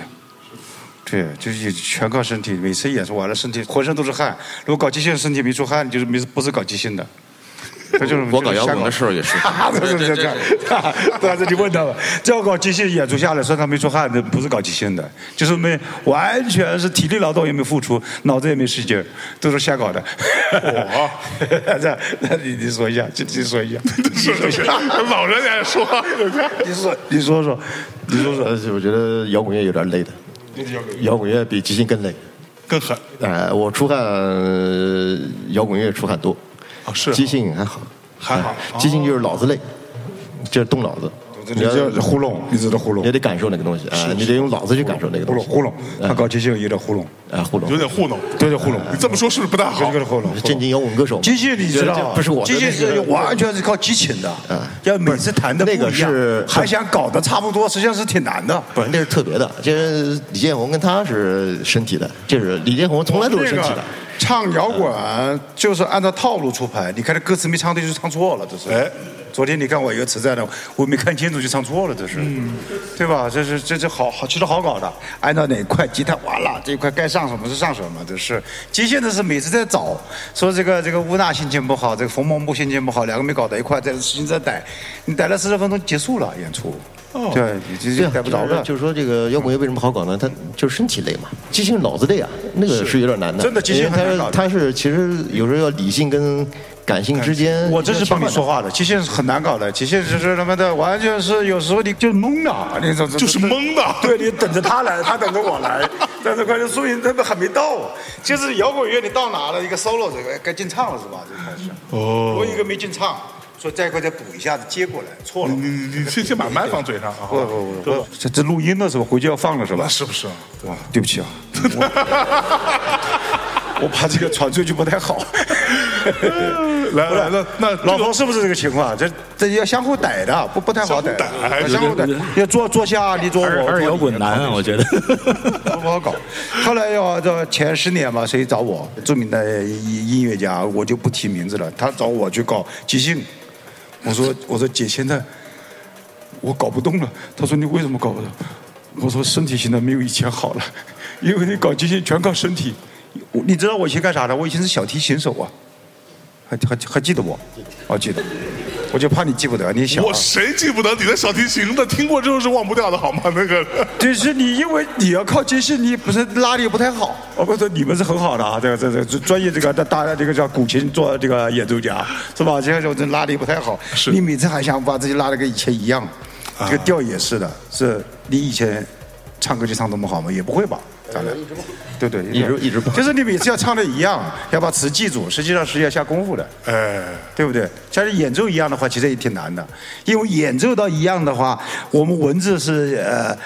对，就是全靠身体。每次演出完了，身体浑身都是汗。如果搞即兴，身体没出汗，就是没不是搞即兴的。他就是我搞摇滚的时候也是，[laughs] 对对对对，对。这你 [laughs] 问他吧。这要搞即兴演出下来，身上没出汗，那不是搞即兴的，就是没完全是体力劳动也没付出，脑子也没使劲，都是瞎搞的。我，[laughs] 这那你你说一下，就你说一下，你说一下，老人家说，你说。你说说，你说说。我觉得摇滚乐有点累的，摇滚乐比即兴更累，更狠。呃，我出汗，摇滚乐出汗多。是，即兴还好，还好，即兴就是脑子累，就是动脑子。你要糊弄，一直在糊弄，也得感受那个东西啊，你得用脑子去感受那个东西。糊弄，他搞即兴有点糊弄，啊，糊弄，有点糊弄，有点糊弄。你这么说是不是不大好？有点糊弄，正经摇滚歌手。即兴你知道，不是我，即兴是完全是靠激情的，啊，要每次弹的那个是还想搞得差不多，实际上是挺难的。不是，那是特别的，就是李建宏跟他是身体的，就是李建宏从来都是身体的。唱摇滚就是按照套路出牌，你看这歌词没唱对就唱错了，这是。哎，昨天你看我一个词在那，我没看清楚就唱错了，这是，对吧？这是这这好好其实好搞的，按照哪块吉他完了这一块该上什么是上什么，这是。即兴的是每次在找，说这个这个乌娜心情不好，这个冯梦木心情不好，两个没搞到一块，在事情在逮，你逮了四十分钟结束了演出。对，这改不着的。就是说，这个摇滚乐为什么好搞呢？它就是身体累嘛，即兴脑子累啊，那个是有点难的。真的即兴很难它是其实有时候要理性跟感性之间。我这是帮你说话的，即兴是很难搞的，即兴就是他妈的完全是有时候你就懵了，你 [laughs] 就是懵的。[laughs] 对你等着他来，他等着我来，[laughs] 但是关键说明他们还没到。就是摇滚乐你到哪了？一个 solo 这个该进唱了是吧？就开始。哦。我一个没进唱。说再一块再补一下子接过来，错了。你你你先先把麦放嘴上啊！不不不，这这录音的是吧？回去要放了是吧？是不是啊？哇，对不起啊，我 [laughs] 怕这个传出去不太好。[laughs] [laughs] 来来，那那老冯是不是这个情况？这这要相互逮的，不不太好逮。相互逮，要坐坐下，你坐我。二摇滚难啊，我觉得不好搞。后来要这前十年嘛，谁找我？著名的音音乐家，我就不提名字了。他找我去搞即兴。我说我说姐，现在我搞不动了。她说你为什么搞不动？我说身体现在没有以前好了，因为你搞这些全靠身体。你知道我以前干啥的？我以前是小提琴手啊，还还还记得不？我记得。我就怕你记不得，你想我谁记不得你的小提琴的？听过之后是忘不掉的，好吗？那个就是你，因为你要靠即兴，你不是拉力不太好。我不是你们是很好的啊，这个这这专业这个大大这个叫古琴做这个演奏家是吧？这个时候这拉力不太好，是你每次还想把自己拉的跟以前一样，这个调也是的，是你以前唱歌就唱这么好吗？也不会吧？咋的？对对，一直一直就是你每次要唱的一样，要把词记住，实际上是要下功夫的，哎，对不对？像是演奏一样的话，其实也挺难的，因为演奏到一样的话，我们文字是呃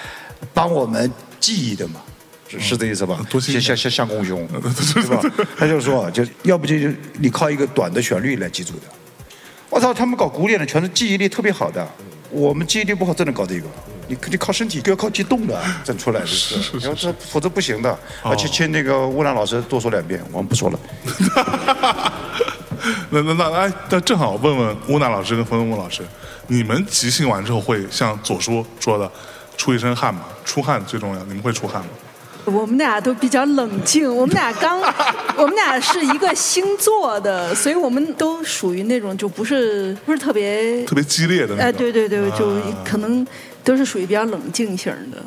帮我们记忆的嘛，是是这意思吧？像像像相公兄，[laughs] 是吧？他就说，就要不就你靠一个短的旋律来记住的。我操，他们搞古典的全是记忆力特别好的，我们记忆力不好，只能搞这个。你肯定靠身体，都要靠激动的整出来的是，要是否则不行的。而且请那个乌兰老师多说两遍，我们不说了。[laughs] 那那那哎，那正好问问乌娜老师跟冯东木老师，你们即兴完之后会像左叔说的出一身汗吗？出汗最重要，你们会出汗吗？我们俩都比较冷静，我们俩刚，[laughs] 我们俩是一个星座的，所以我们都属于那种就不是不是特别特别激烈的那种。哎，对对对，就可能。都是属于比较冷静型的，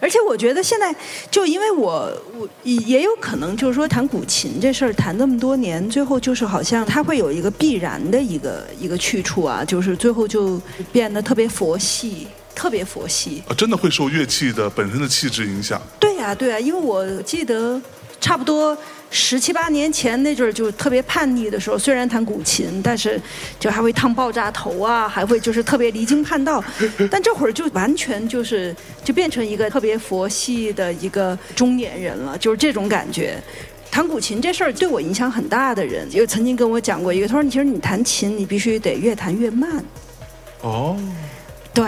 而且我觉得现在就因为我我也有可能就是说弹古琴这事儿弹这么多年，最后就是好像它会有一个必然的一个一个去处啊，就是最后就变得特别佛系，特别佛系。啊，真的会受乐器的本身的气质影响？对呀，对呀，因为我记得差不多。十七八年前那阵儿就特别叛逆的时候，虽然弹古琴，但是就还会烫爆炸头啊，还会就是特别离经叛道。但这会儿就完全就是就变成一个特别佛系的一个中年人了，就是这种感觉。弹古琴这事儿对我影响很大的人，又曾经跟我讲过一个，他说：“其实你弹琴，你必须得越弹越慢。”哦，对。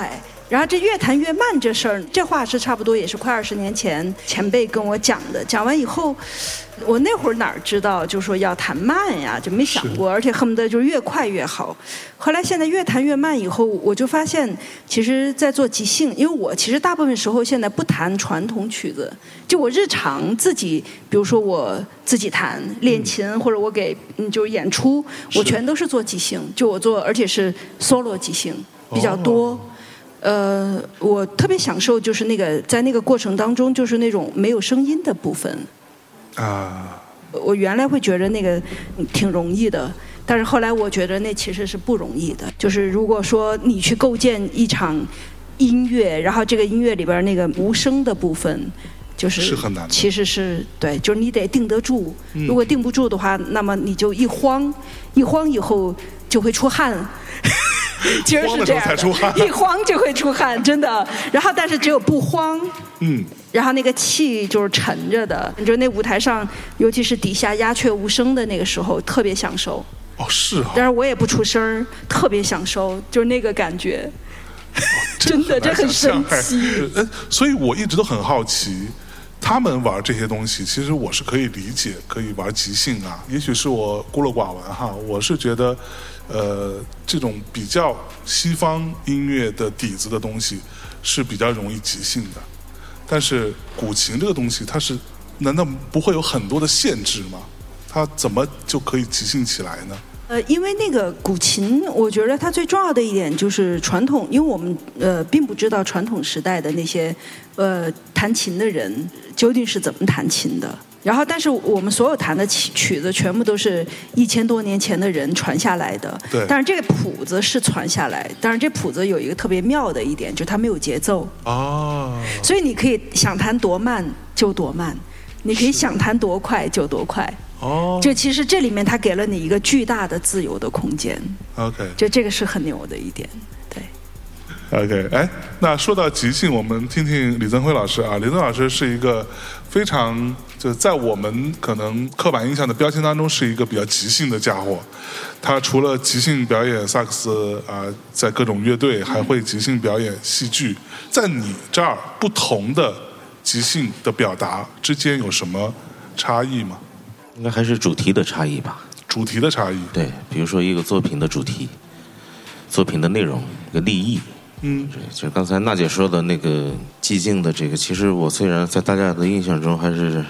然后这越弹越慢这事儿，这话是差不多也是快二十年前前辈跟我讲的。讲完以后，我那会儿哪儿知道就说要弹慢呀，就没想过，而且恨不得就是越快越好。后来现在越弹越慢以后，我就发现，其实，在做即兴，因为我其实大部分时候现在不弹传统曲子，就我日常自己，比如说我自己弹练琴，或者我给嗯就是演出，我全都是做即兴，就我做，而且是 solo 即兴比较多。呃，我特别享受就是那个在那个过程当中，就是那种没有声音的部分。啊。我原来会觉得那个挺容易的，但是后来我觉得那其实是不容易的。就是如果说你去构建一场音乐，然后这个音乐里边那个无声的部分，就是是很难。其实是对，就是你得定得住。如果定不住的话，那么你就一慌，一慌以后就会出汗。[laughs] 其实是这样的，一慌就会出汗，真的。然后，但是只有不慌，嗯，然后那个气就是沉着的。你就那舞台上，尤其是底下鸦雀无声的那个时候，特别享受。哦，是啊。但是我也不出声儿，特别享受，就是那个感觉。真的，这很神奇。嗯，所以我一直都很好奇，他们玩这些东西，其实我是可以理解，可以玩即兴啊。也许是我孤陋寡闻哈，我是觉得。呃，这种比较西方音乐的底子的东西是比较容易即兴的，但是古琴这个东西，它是难道不会有很多的限制吗？它怎么就可以即兴起来呢？呃，因为那个古琴，我觉得它最重要的一点就是传统，因为我们呃并不知道传统时代的那些呃弹琴的人究竟是怎么弹琴的。然后，但是我们所有弹的曲曲子全部都是一千多年前的人传下来的。对。但是这个谱子是传下来，但是这谱子有一个特别妙的一点，就是它没有节奏。哦。所以你可以想弹多慢就多慢，你可以想弹多快就多快。哦，就其实这里面它给了你一个巨大的自由的空间。OK，就这个是很牛的一点，对。OK，哎，那说到即兴，我们听听李增辉老师啊。李增老师是一个非常就在我们可能刻板印象的标签当中是一个比较即兴的家伙。他除了即兴表演萨克斯啊，在各种乐队还会即兴表演戏剧。在你这儿，不同的即兴的表达之间有什么差异吗？应该还是主题的差异吧。主题的差异。对，比如说一个作品的主题，作品的内容，一个立意。嗯。对，就刚才娜姐说的那个寂静的这个，其实我虽然在大家的印象中还是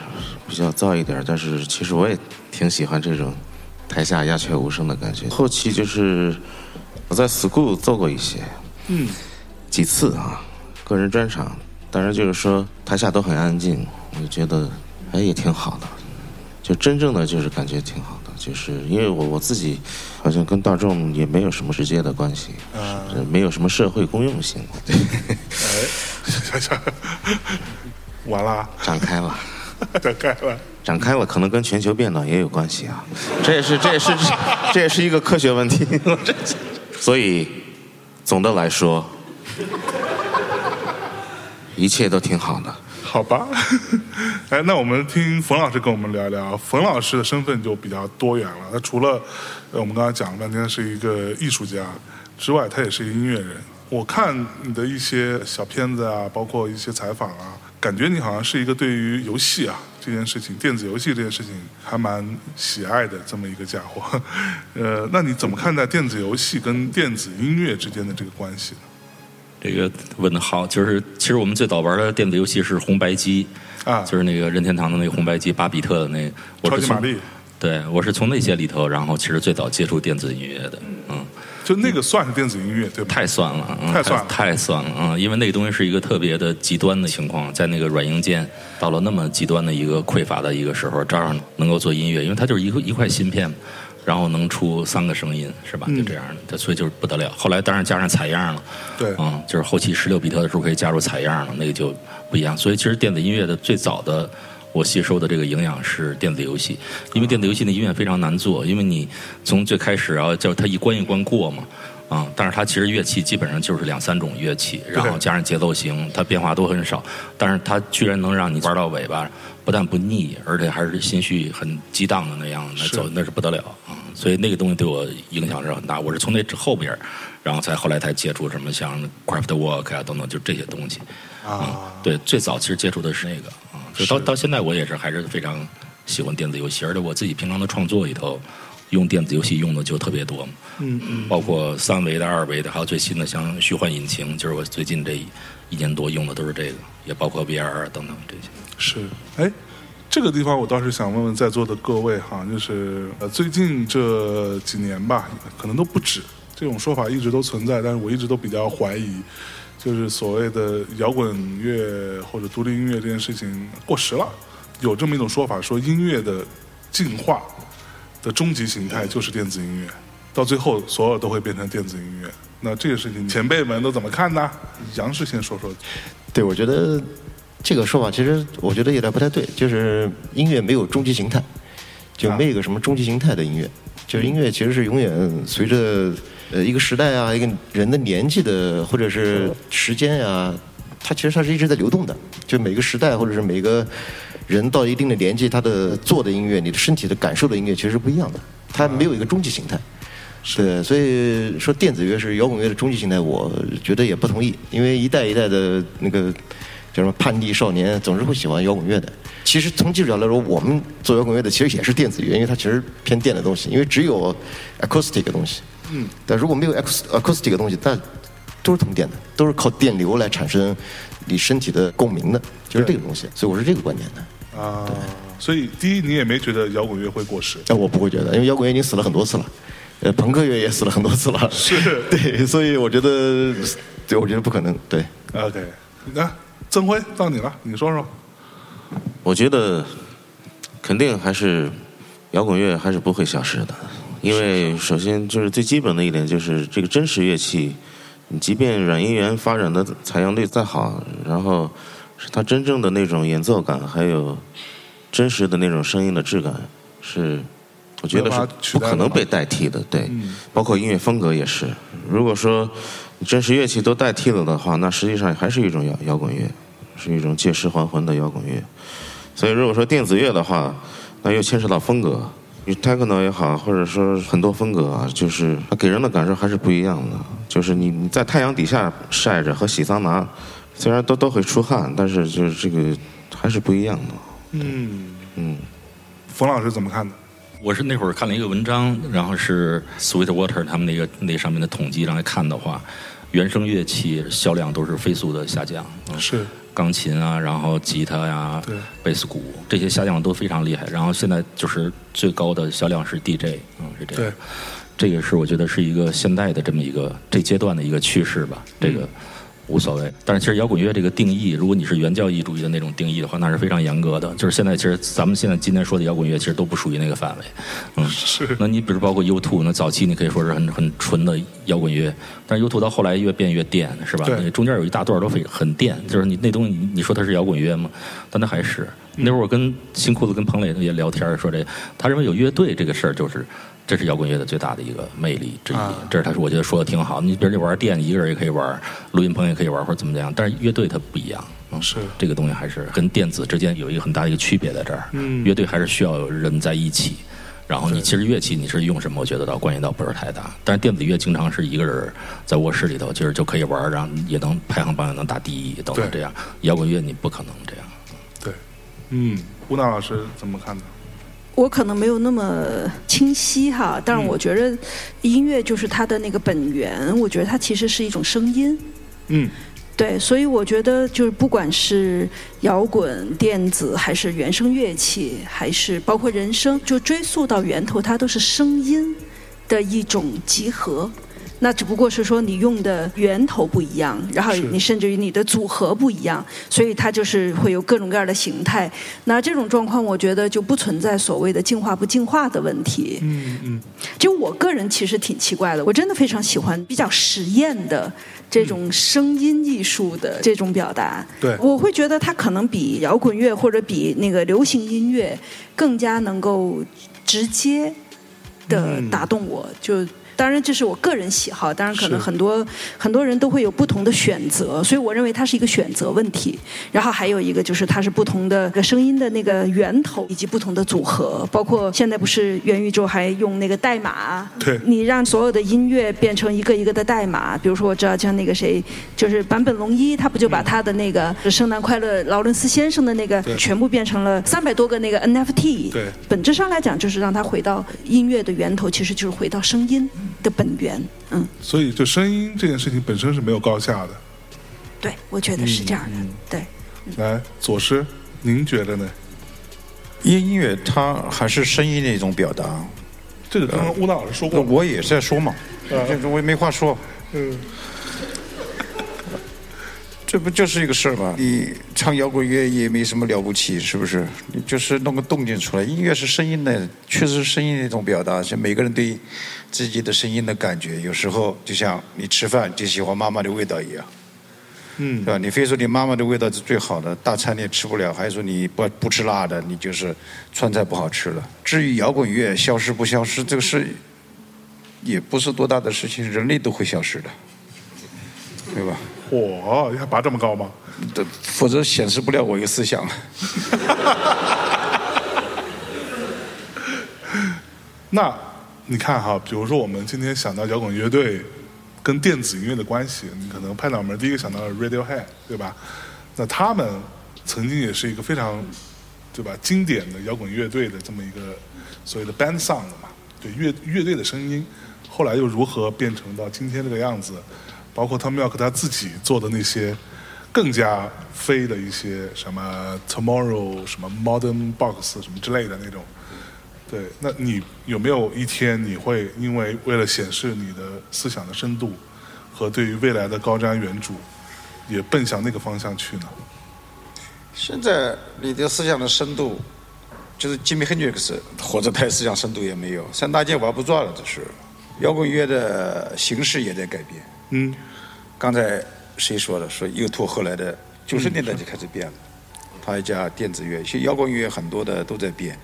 比较燥一点，但是其实我也挺喜欢这种台下鸦雀无声的感觉。后期就是我在 school 做过一些，嗯，几次啊，个人专场，当然就是说台下都很安静，我就觉得哎也挺好的。就真正的就是感觉挺好的，就是因为我我自己好像跟大众也没有什么直接的关系，没有什么社会公用性。哎，完了，展开了，[laughs] 展开了，展开了，可能跟全球变暖也有关系啊。这也是这也是这也是一个科学问题。[laughs] 所以总的来说，一切都挺好的。好吧，[laughs] 哎，那我们听冯老师跟我们聊聊。冯老师的身份就比较多元了，他除了呃我们刚才讲了半天是一个艺术家之外，他也是一个音乐人。我看你的一些小片子啊，包括一些采访啊，感觉你好像是一个对于游戏啊这件事情、电子游戏这件事情还蛮喜爱的这么一个家伙。[laughs] 呃，那你怎么看待电子游戏跟电子音乐之间的这个关系呢？这个问的好，就是其实我们最早玩的电子游戏是红白机，啊，就是那个任天堂的那个红白机，巴比特的那。超级玛丽。对，我是从那些里头，然后其实最早接触电子音乐的，嗯。就那个算是电子音乐，对吧？太算了，太算了，太算了啊！因为那个东西是一个特别的极端的情况，在那个软硬件到了那么极端的一个匮乏的一个时候，照样能够做音乐，因为它就是一个一块芯片。然后能出三个声音是吧？就这样的，所以就是不得了。后来当然加上采样了，对，嗯，就是后期十六比特的时候可以加入采样了，那个就不一样。所以其实电子音乐的最早的我吸收的这个营养是电子游戏，因为电子游戏的音乐非常难做，因为你从最开始啊，叫它一关一关过嘛。啊，但是它其实乐器基本上就是两三种乐器，然后加上节奏型，它变化都很少。但是它居然能让你玩到尾巴，不但不腻，而且还是心绪很激荡的那样那走，那是不得了啊！所以那个东西对我影响是很大。我是从那后边，然后才后来才接触什么像 Craftwork 啊等等，就这些东西。啊，对，最早其实接触的是那个啊，就到到现在我也是还是非常喜欢电子游戏，而且我自己平常的创作里头。用电子游戏用的就特别多，嗯嗯，包括三维的、二维的，还有最新的像虚幻引擎，就是我最近这一年多用的都是这个，也包括 VR 等等这些。是，哎，这个地方我倒是想问问在座的各位哈，就是呃最近这几年吧，可能都不止这种说法一直都存在，但是我一直都比较怀疑，就是所谓的摇滚乐或者独立音乐这件事情过时了，有这么一种说法，说音乐的进化。的终极形态就是电子音乐，到最后所有都会变成电子音乐。那这个事情前辈们都怎么看呢？杨氏先说说。对，我觉得这个说法其实我觉得有点不太对。就是音乐没有终极形态，就没有个什么终极形态的音乐。就是音乐其实是永远随着呃一个时代啊，一个人的年纪的或者是时间呀，它其实它是一直在流动的。就每个时代或者是每个。人到一定的年纪，他的做的音乐，你的身体的感受的音乐其实是不一样的，它没有一个终极形态。对，所以说电子乐是摇滚乐的终极形态，我觉得也不同意，因为一代一代的那个叫什么叛逆少年，总是会喜欢摇滚乐的。其实从技术角度来说，我们做摇滚乐的其实也是电子乐，因为它其实偏电的东西，因为只有 acoustic 的东西。嗯。但如果没有 acoustic 的东西，但都是通电的，都是靠电流来产生你身体的共鸣的，就是这个东西。所以我是这个观点的。啊，所以第一，你也没觉得摇滚乐会过时？哎，我不会觉得，因为摇滚乐已经死了很多次了。呃，朋克乐也死了很多次了。[laughs] 是，[laughs] 对，所以我觉得，对，我觉得不可能。对，OK，那曾辉到你了，你说说。我觉得肯定还是摇滚乐还是不会消失的，因为首先就是最基本的一点就是这个真实乐器，你即便软音源发展的采样率再好，然后是它真正的那种演奏感，还有真实的那种声音的质感，是我觉得是不可能被代替的。对，包括音乐风格也是。如果说真实乐器都代替了的话，那实际上还是一种摇摇滚乐，是一种借尸还魂的摇滚乐。所以，如果说电子乐的话，那又牵扯到风格，你 techno 也好，或者说很多风格啊，就是它给人的感受还是不一样的。就是你你在太阳底下晒着和洗桑拿，虽然都都会出汗，但是就是这个还是不一样的。嗯嗯，冯老师怎么看的？我是那会儿看了一个文章，然后是 Sweetwater 他们那个那上面的统计来看的话，原声乐器销量都是飞速的下降。是。钢琴啊，然后吉他呀，贝斯鼓这些下降都非常厉害。然后现在就是最高的销量是 DJ，嗯，是这样。这个是我觉得是一个现代的这么一个这阶段的一个趋势吧。这个。无所谓，但是其实摇滚乐这个定义，如果你是原教义主义的那种定义的话，那是非常严格的。就是现在，其实咱们现在今天说的摇滚乐，其实都不属于那个范围。嗯，是。那你比如包括 U2，那早期你可以说是很很纯的摇滚乐，但是 U2 到后来越变越电，是吧？对。中间有一大段都非很电，就是你那东西，你说它是摇滚乐吗？但它还是。那会儿我跟新裤子跟彭磊也聊天说这，他认为有乐队这个事儿就是。这是摇滚乐的最大的一个魅力之一。这是他说，我觉得说的挺好。你比如你玩电，一个人也可以玩，录音棚也可以玩，或者怎么怎么样。但是乐队它不一样。嗯是这个东西还是跟电子之间有一个很大的一个区别在这儿。嗯，乐队还是需要有人在一起。然后你其实乐器你是用什么，我觉得倒关系倒不是太大。但是电子乐经常是一个人在卧室里头，就是就可以玩，然后也能排行榜也能打第一，等等这样。摇滚乐你不可能这样。对，嗯，吴娜老师怎么看呢？我可能没有那么清晰哈，但是我觉得音乐就是它的那个本源，我觉得它其实是一种声音。嗯，对，所以我觉得就是不管是摇滚、电子，还是原声乐器，还是包括人声，就追溯到源头，它都是声音的一种集合。那只不过是说你用的源头不一样，然后你甚至于你的组合不一样，所以它就是会有各种各样的形态。那这种状况，我觉得就不存在所谓的进化不进化的问题。嗯嗯。就我个人其实挺奇怪的，我真的非常喜欢比较实验的这种声音艺术的这种表达。对。我会觉得它可能比摇滚乐或者比那个流行音乐更加能够直接的打动我，就。当然，这是我个人喜好。当然，可能很多很多人都会有不同的选择，所以我认为它是一个选择问题。然后还有一个就是，它是不同的声音的那个源头以及不同的组合，包括现在不是元宇宙还用那个代码？对。你让所有的音乐变成一个一个的代码，比如说我知道像那个谁，就是坂本龙一，他不就把他的那个“圣诞快乐，劳伦斯先生”的那个全部变成了三百多个那个 NFT？对。本质上来讲，就是让他回到音乐的源头，其实就是回到声音。的本源，嗯，所以就声音这件事情本身是没有高下的，对，我觉得是这样的，对。来，左师，您觉得呢？音音乐它还是声音的一种表达，这个刚刚吴娜老师说过，我也是在说嘛，这我也没话说，嗯。这不就是一个事儿吗？你唱摇滚乐也没什么了不起，是不是？你就是弄个动静出来。音乐是声音的，确实是声音的一种表达。像每个人对自己的声音的感觉，有时候就像你吃饭就喜欢妈妈的味道一样，嗯，对吧？你非说你妈妈的味道是最好的，大餐你也吃不了，还说你不不吃辣的，你就是川菜不好吃了。至于摇滚乐消失不消失，这个事也不是多大的事情，人类都会消失的，对吧？嚯，要拔这么高吗？这否则显示不了我一个思想。[laughs] 那你看哈，比如说我们今天想到摇滚乐队跟电子音乐的关系，你可能拍脑门第一个想到 Radiohead，对吧？那他们曾经也是一个非常对吧经典的摇滚乐队的这么一个所谓的 band song 嘛，对乐乐队的声音，后来又如何变成到今天这个样子？包括他们要给他自己做的那些更加飞的一些什么 Tomorrow 什么 Modern Box 什么之类的那种对，那你有没有一天你会因为为了显示你的思想的深度和对于未来的高瞻远瞩，也奔向那个方向去呢？现在你的思想的深度，就是吉米·亨德克斯，或者他思想深度也没有，三大件玩不转了，这是。摇滚乐的形式也在改变。嗯。刚才谁说的？说 U2 后来的九十年代就开始变了，他一家电子乐，其实摇滚乐很多的都在变，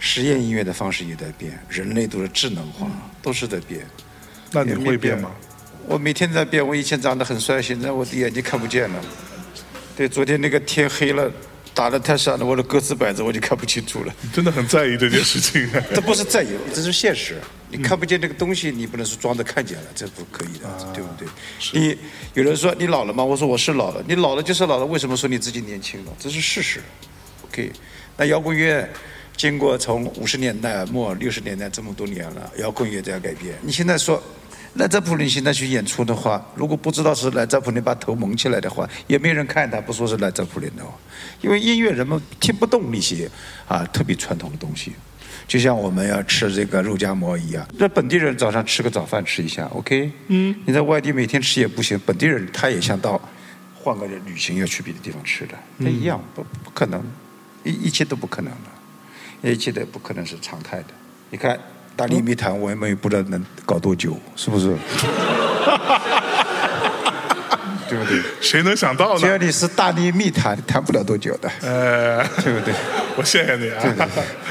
实验音乐的方式也在变，人类都是智能化，都是在变。那你会变吗？我每天在变，我以前长得很帅，现在我的眼睛看不见了。对，昨天那个天黑了，打得太闪了，我的歌词摆着我就看不清楚了。真的很在意这件事情。[laughs] 这不是在意，这是现实。你看不见这个东西，你不能说装着看见了，这不可以的，对不对？你有人说你老了吗？我说我是老了。你老了就是老了，为什么说你自己年轻了？这是事实。OK，那摇滚乐经过从五十年代末六十年代这么多年了，摇滚乐在改变。你现在说。莱扎普林现在去演出的话，如果不知道是莱扎普林把头蒙起来的话，也没人看他，不说是莱扎普林的，因为音乐人们听不懂那些啊特别传统的东西，就像我们要吃这个肉夹馍一样，那本地人早上吃个早饭吃一下，OK？嗯，你在外地每天吃也不行，本地人他也想到换个旅行要去别的地方吃的，那一样不不可能，一一切都不可能的，一切都不可能是常态的，你看。大力密谈，我们也不知道能搞多久，是不是？[laughs] 对不对？谁能想到呢？只要你是大力密谈，谈不了多久的。呃，对不对？[laughs] 我谢谢你啊！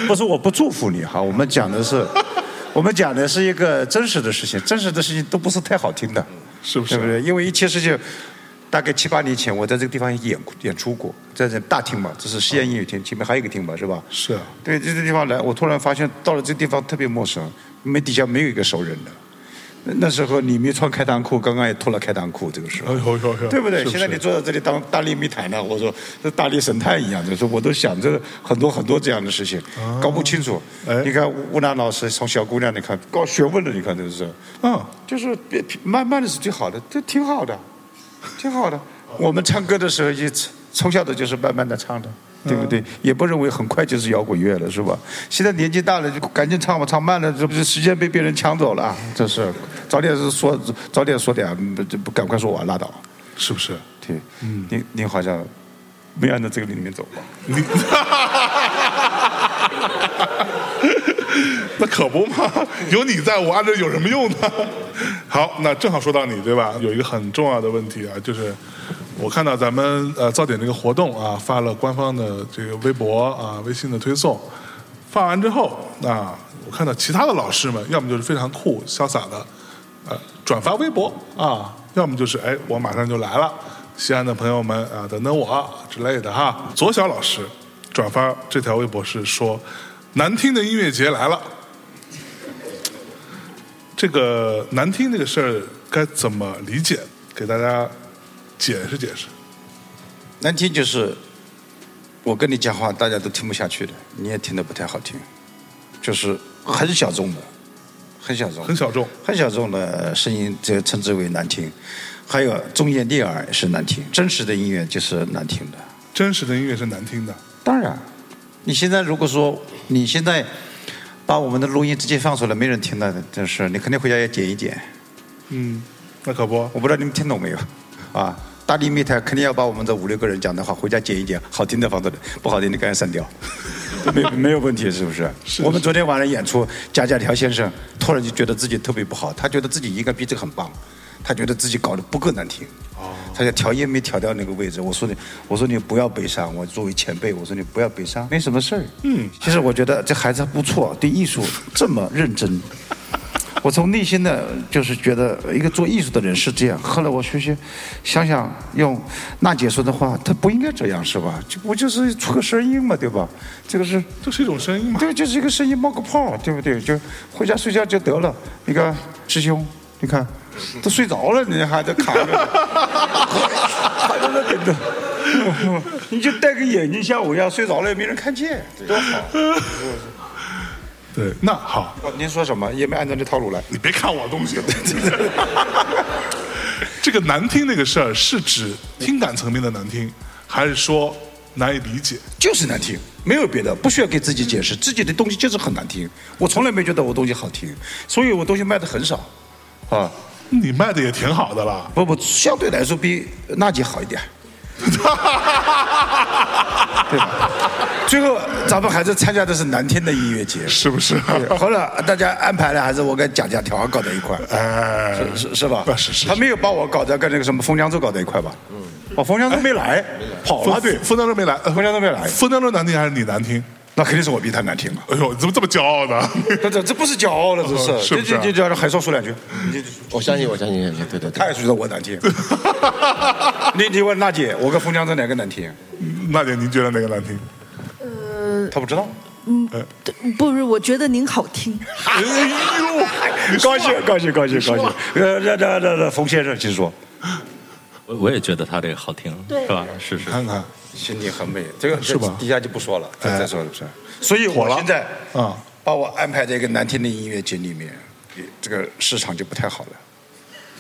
不是我不祝福你哈，我们讲的是，[laughs] 我们讲的是一个真实的事情，真实的事情都不是太好听的，是不是？对不对？因为一切事情。大概七八年前，我在这个地方演演出过，在这大厅嘛，这是西安音乐厅，前面还有一个厅嘛，是吧？是。对，这个地方来，我突然发现到了这个地方特别陌生，没底下没有一个熟人的。那时候你没穿开裆裤，刚刚也脱了开裆裤，这个时候，对不对？现在你坐在这里当大力密谈呢，我说这大力神探一样的，说我都想着很多很多这样的事情，搞不清楚。你看吴楠老师从小姑娘，你看搞学问的，你看这是，嗯，就是别慢慢的是最好的，这挺好的。挺好的，我们唱歌的时候就从小的就是慢慢的唱的，对不对？也不认为很快就是摇滚乐了，是吧？现在年纪大了就赶紧唱吧，唱慢了这不是时间被别人抢走了？这是早点说早点说点，不不赶快说完拉倒，是不是？对，嗯，您您好像没按照这个里面走吧？[laughs] [laughs] 那可不嘛，[laughs] 有你在我按照有什么用呢？[laughs] 好，那正好说到你对吧？有一个很重要的问题啊，就是我看到咱们呃造点这个活动啊，发了官方的这个微博啊、微信的推送，发完之后啊，我看到其他的老师们，要么就是非常酷潇洒的呃转发微博啊，要么就是哎我马上就来了，西安的朋友们啊等等我之类的哈。左小老师转发这条微博是说。难听的音乐节来了，这个难听这个事儿该怎么理解？给大家解释解释。难听就是我跟你讲话，大家都听不下去的，你也听得不太好听，就是很小众的，很小众，很小众，很小众的声音，这称之为难听。还有忠言逆耳是难听，真实的音乐就是难听的。真实的音乐是难听的，当然。你现在如果说你现在把我们的录音直接放出来，没人听的，真是你肯定回家要剪一剪。嗯，那可不，我不知道你们听懂没有？啊，大力密探肯定要把我们这五六个人讲的话回家剪一剪，好听的放这里，不好听的赶紧删掉。[laughs] 没没有问题，是不是？是。我们昨天晚上演出，贾贾条先生突然就觉得自己特别不好，他觉得自己应该比这个很棒，他觉得自己搞得不够难听。哦。他就调音没调到那个位置，我说你，我说你不要悲伤，我作为前辈，我说你不要悲伤，没什么事儿。嗯，其实我觉得这孩子不错，对艺术这么认真。[laughs] 我从内心的就是觉得一个做艺术的人是这样。后来我学习，想想用娜姐说的话，他不应该这样是吧？就不就是出个声音嘛，对吧？这个是，这是一种声音嘛？对，就是一个声音冒个泡，对不对？就回家睡觉就得了。那个，师兄，你看。都睡着了，你还在卡着，还在那等着。你就戴个眼镜像我一样睡着了，也没人看见，多好。对，那好。您说什么？也没按照这套路来。你别看我东西。[laughs] 这个难听那个事儿，是指听感层面的难听，还是说难以理解，就是难听，没有别的，不需要给自己解释，自己的东西就是很难听。我从来没觉得我东西好听，所以我东西卖的很少，啊。你卖的也挺好的了，不不，相对来说比娜姐好一点。[laughs] 对吧？最后咱们还是参加的是难听的音乐节，是不是？后来大家安排了，还是我跟贾贾条搞在一块，哎，是是是吧？是是。他没有把我搞在跟那个什么冯江洲搞在一块吧？嗯。哦，冯江洲没来，跑了对，冯江洲没来，冯江洲没来。冯江洲难听还是你难听？那肯定是我比他难听了！哎呦，你怎么这么骄傲呢？[laughs] 这这这不是骄傲了，这是。[laughs] 是不是？就叫海少说两句。我相信，我相信，相信，对对对。他也觉得我难听。[laughs] 你你问娜姐，我跟冯江洲哪个难听？娜姐，您觉得哪个难听？呃，他不知道。嗯，不是，我觉得您好听。哎呦，高兴，高兴，高兴，高兴。呃，让让让让冯先生请说。我我也觉得他这个好听，是吧？是是。看看。心里很美，这个是吧？底下就不说了，再说了不是。所以我现在啊，把我安排在一个难听的音乐节里面，这个市场就不太好了。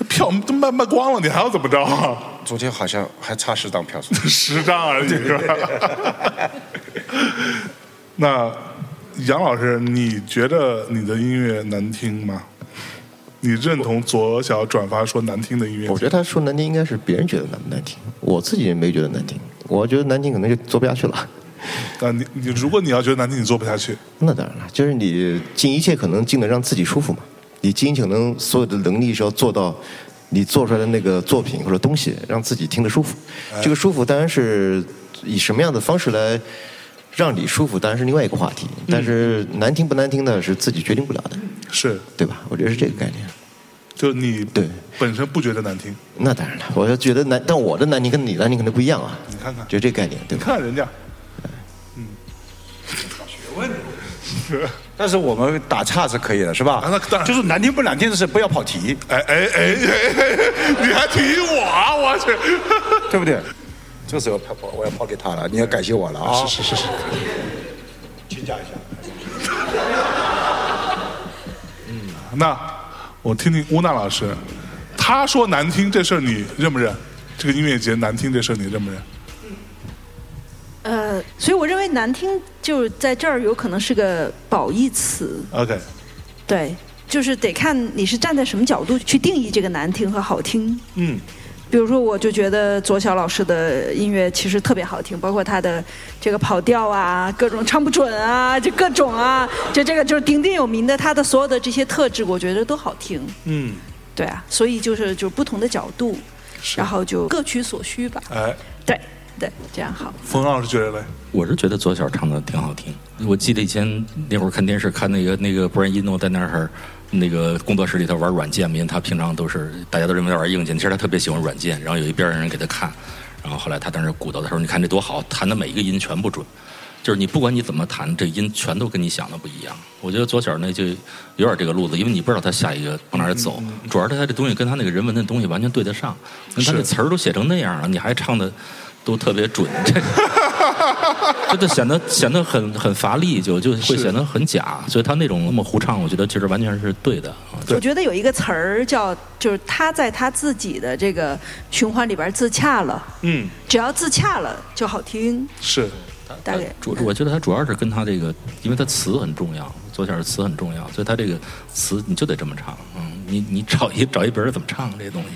票都卖卖光了，你还要怎么着？昨天好像还差十张票数，[laughs] 十张而已是吧？[laughs] 那杨老师，你觉得你的音乐难听吗？你认同左小转发说难听的音乐？我觉得他说难听应该是别人觉得难不难听，我自己也没觉得难听。我觉得难听可能就做不下去了。啊，你你如果你要觉得难听，你做不下去。那当然了，就是你尽一切可能尽的让自己舒服嘛。你尽可能所有的能力是要做到，你做出来的那个作品或者东西让自己听得舒服。这个舒服当然是以什么样的方式来让你舒服，当然是另外一个话题。但是难听不难听的是自己决定不了的。是，对吧？我觉得是这个概念。就你对本身不觉得难听，那当然了。我就觉得难，但我的难听跟你难听可能不一样啊。你看看，就这概念，对吧？看人家，嗯，搞学问。但是我们打岔是可以的，是吧？那当然，就是难听不难听的事，不要跑题。哎哎哎哎，你还提我啊？我去，对不对？这个时候抛抛，我要抛给他了，你要感谢我了啊！是是是是，请讲一下。嗯，那。我听听乌娜老师，他说难听这事儿你认不认？这个音乐节难听这事儿你认不认？呃，所以我认为难听就在这儿有可能是个褒义词。OK。对，就是得看你是站在什么角度去定义这个难听和好听。嗯。比如说，我就觉得左小老师的音乐其实特别好听，包括他的这个跑调啊，各种唱不准啊，就各种啊，就这个就是鼎鼎有名的，他的所有的这些特质，我觉得都好听。嗯，对啊，所以就是就是不同的角度，然后就各取所需吧。哎，对对，这样好。冯老师觉得嘞？我是觉得左小唱的挺好听。我记得以前那会儿看电视看那个那个布兰伊诺在那儿。那个工作室里头玩软件，因为他平常都是大家都认为他玩硬件，其实他特别喜欢软件。然后有一边的人给他看，然后后来他当时鼓捣的时候，你看这多好，弹的每一个音全不准，就是你不管你怎么弹，这音全都跟你想的不一样。我觉得左小那就有点这个路子，因为你不知道他下一个往哪儿走，主要是他这东西跟他那个人文的东西完全对得上，他那词儿都写成那样了，你还唱的。都特别准，[laughs] 这就显得显得很很乏力，就就会显得很假。所以他那种那么胡唱，我觉得其实完全是对的。我觉得有一个词儿叫，就是他在他自己的这个循环里边自洽了。嗯，只要自洽了就好听。是，大概主我觉得他主要是跟他这个，因为他词很重要，左小的词很重要，所以他这个词你就得这么唱。嗯，你你找一找一别人怎么唱这东西。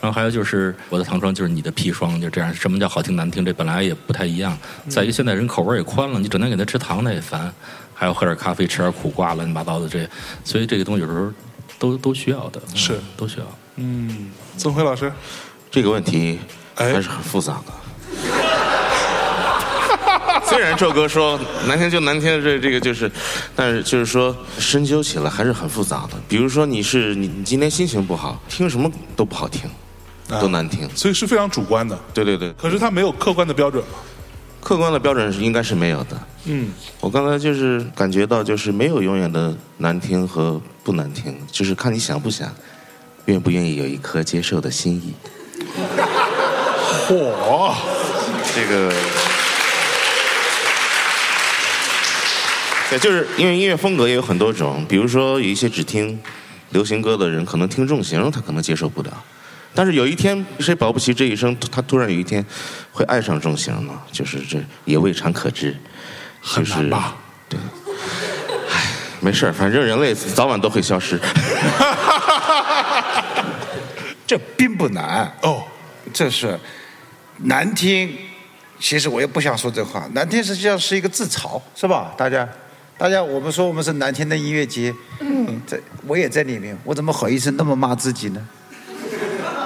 然后还有就是我的糖霜，就是你的砒霜，就这样。什么叫好听难听？这本来也不太一样。再一个，现在人口味也宽了，你整天给他吃糖，他也烦。还要喝点咖啡，吃点苦瓜，乱七八糟的这，所以这个东西有时候都都需要的，是都需要。嗯，曾辉老师，这个问题还是很复杂的。虽然赵哥说难听就难听，这这个就是，但是就是说深究起来还是很复杂的。比如说你是你你今天心情不好，听什么都不好听。都难听，所以是非常主观的。对对对，可是他没有客观的标准客观的标准是应该是没有的。嗯，我刚才就是感觉到，就是没有永远的难听和不难听，就是看你想不想，愿不愿意有一颗接受的心意。嚯，这个，对，就是因为音乐风格也有很多种，比如说有一些只听流行歌的人，可能听重型他可能接受不了。但是有一天，谁保不齐这一生，他突然有一天会爱上重型呢？就是这也未尝可知。很难吧？对。唉，没事反正人类早晚都会消失。[laughs] 这并不难哦，这是难听。其实我也不想说这话，难听实际上是一个自嘲，是吧？大家，大家，我们说我们是难听的音乐节，嗯，在我也在里面，我怎么好意思那么骂自己呢？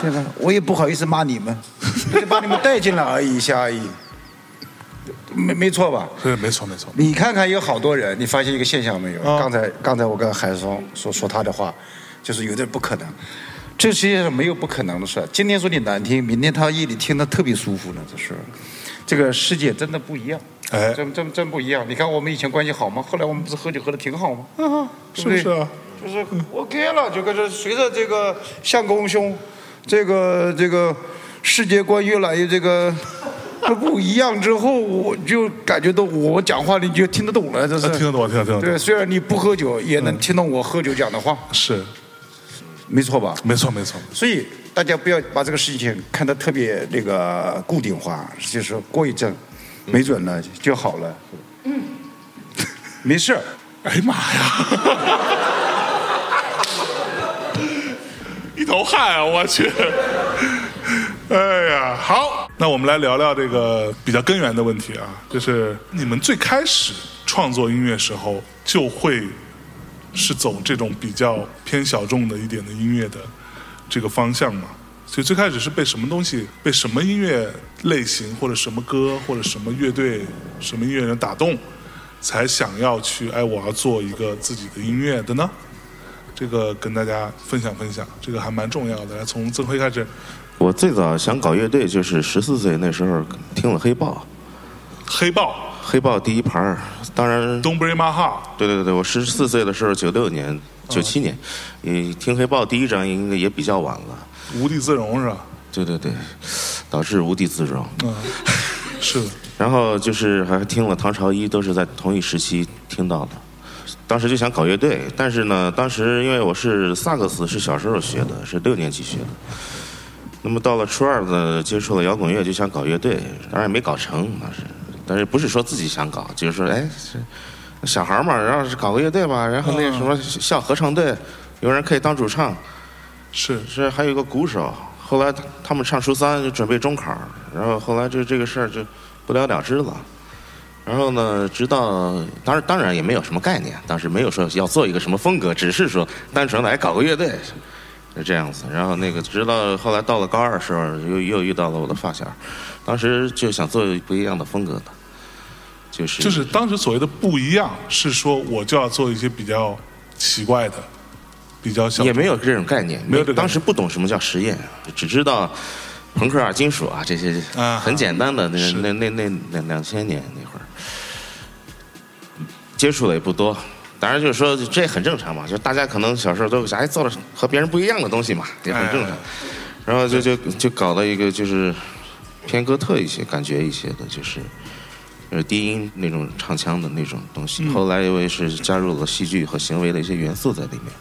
对吧？我也不好意思骂你们，[laughs] 就把你们带进来而已一下而已，没没错吧？对，没错没错。你看看有好多人，你发现一个现象没有？刚才刚才我跟海松说说他的话，就是有点不可能。这世界上没有不可能的事。今天说你难听，明天他夜里听得特别舒服呢。这是。这个世界真的不一样，哎，真真真不一样。你看我们以前关系好吗？后来我们不是喝酒喝的挺好吗？嗯，是不是？啊就是 OK 了，就跟着随着这个相公兄，这个这个世界观越来越这个 [laughs] 不一样之后，我就感觉到我讲话你就听得懂了，这是听得懂，听得懂。对，虽然你不喝酒，也能听懂我喝酒讲的话。是，没错吧？没错，没错。所以。大家不要把这个事情看得特别那个固定化，就是过一阵，没准呢就好了。嗯，没事。哎呀妈呀！一头汗啊！我去。哎呀，好，那我们来聊聊这个比较根源的问题啊，就是你们最开始创作音乐时候，就会是走这种比较偏小众的一点的音乐的。这个方向嘛，所以最开始是被什么东西、被什么音乐类型或者什么歌或者什么乐队、什么音乐人打动，才想要去哎，我要做一个自己的音乐的呢？这个跟大家分享分享，这个还蛮重要的。来，从曾辉开始。我最早想搞乐队就是十四岁那时候听了黑豹。黑豹。黑豹第一盘当然。Don't Break My Heart。对对对对，我十四岁的时候，九六年。九七年，你听黑豹第一张应该也比较晚了。无地自容是吧？对对对，导致无地自容。嗯，[laughs] 是。然后就是还听了唐朝一，都是在同一时期听到的。当时就想搞乐队，但是呢，当时因为我是萨克斯，是小时候学的，是六年级学的。那么到了初二呢，接触了摇滚乐，就想搞乐队，当然也没搞成，那是。但是不是说自己想搞，就是说，哎。小孩嘛，然后是搞个乐队吧，然后那什么校合唱队，有人可以当主唱，是是，还有一个鼓手。后来他们上初三就准备中考，然后后来就这个事儿就不了了之了。然后呢，直到当然当然也没有什么概念，当时没有说要做一个什么风格，只是说单纯来搞个乐队，是这样子。然后那个直到后来到了高二时候，又又遇到了我的发小，当时就想做不一样的风格的。就是就是当时所谓的不一样，是说我就要做一些比较奇怪的，比较小，也没有这种概念，没有。当时不懂什么叫实验，只知道朋克啊、金属啊这些很简单的。那那那那两两千年接触的也不多。当然就是说这也很正常嘛，就大家可能小时候都想哎做了和别人不一样的东西嘛，也很正常。然后就就就搞了一个就是偏哥特一些感觉一些的，就是。是低音那种唱腔的那种东西，后来因为是加入了戏剧和行为的一些元素在里面，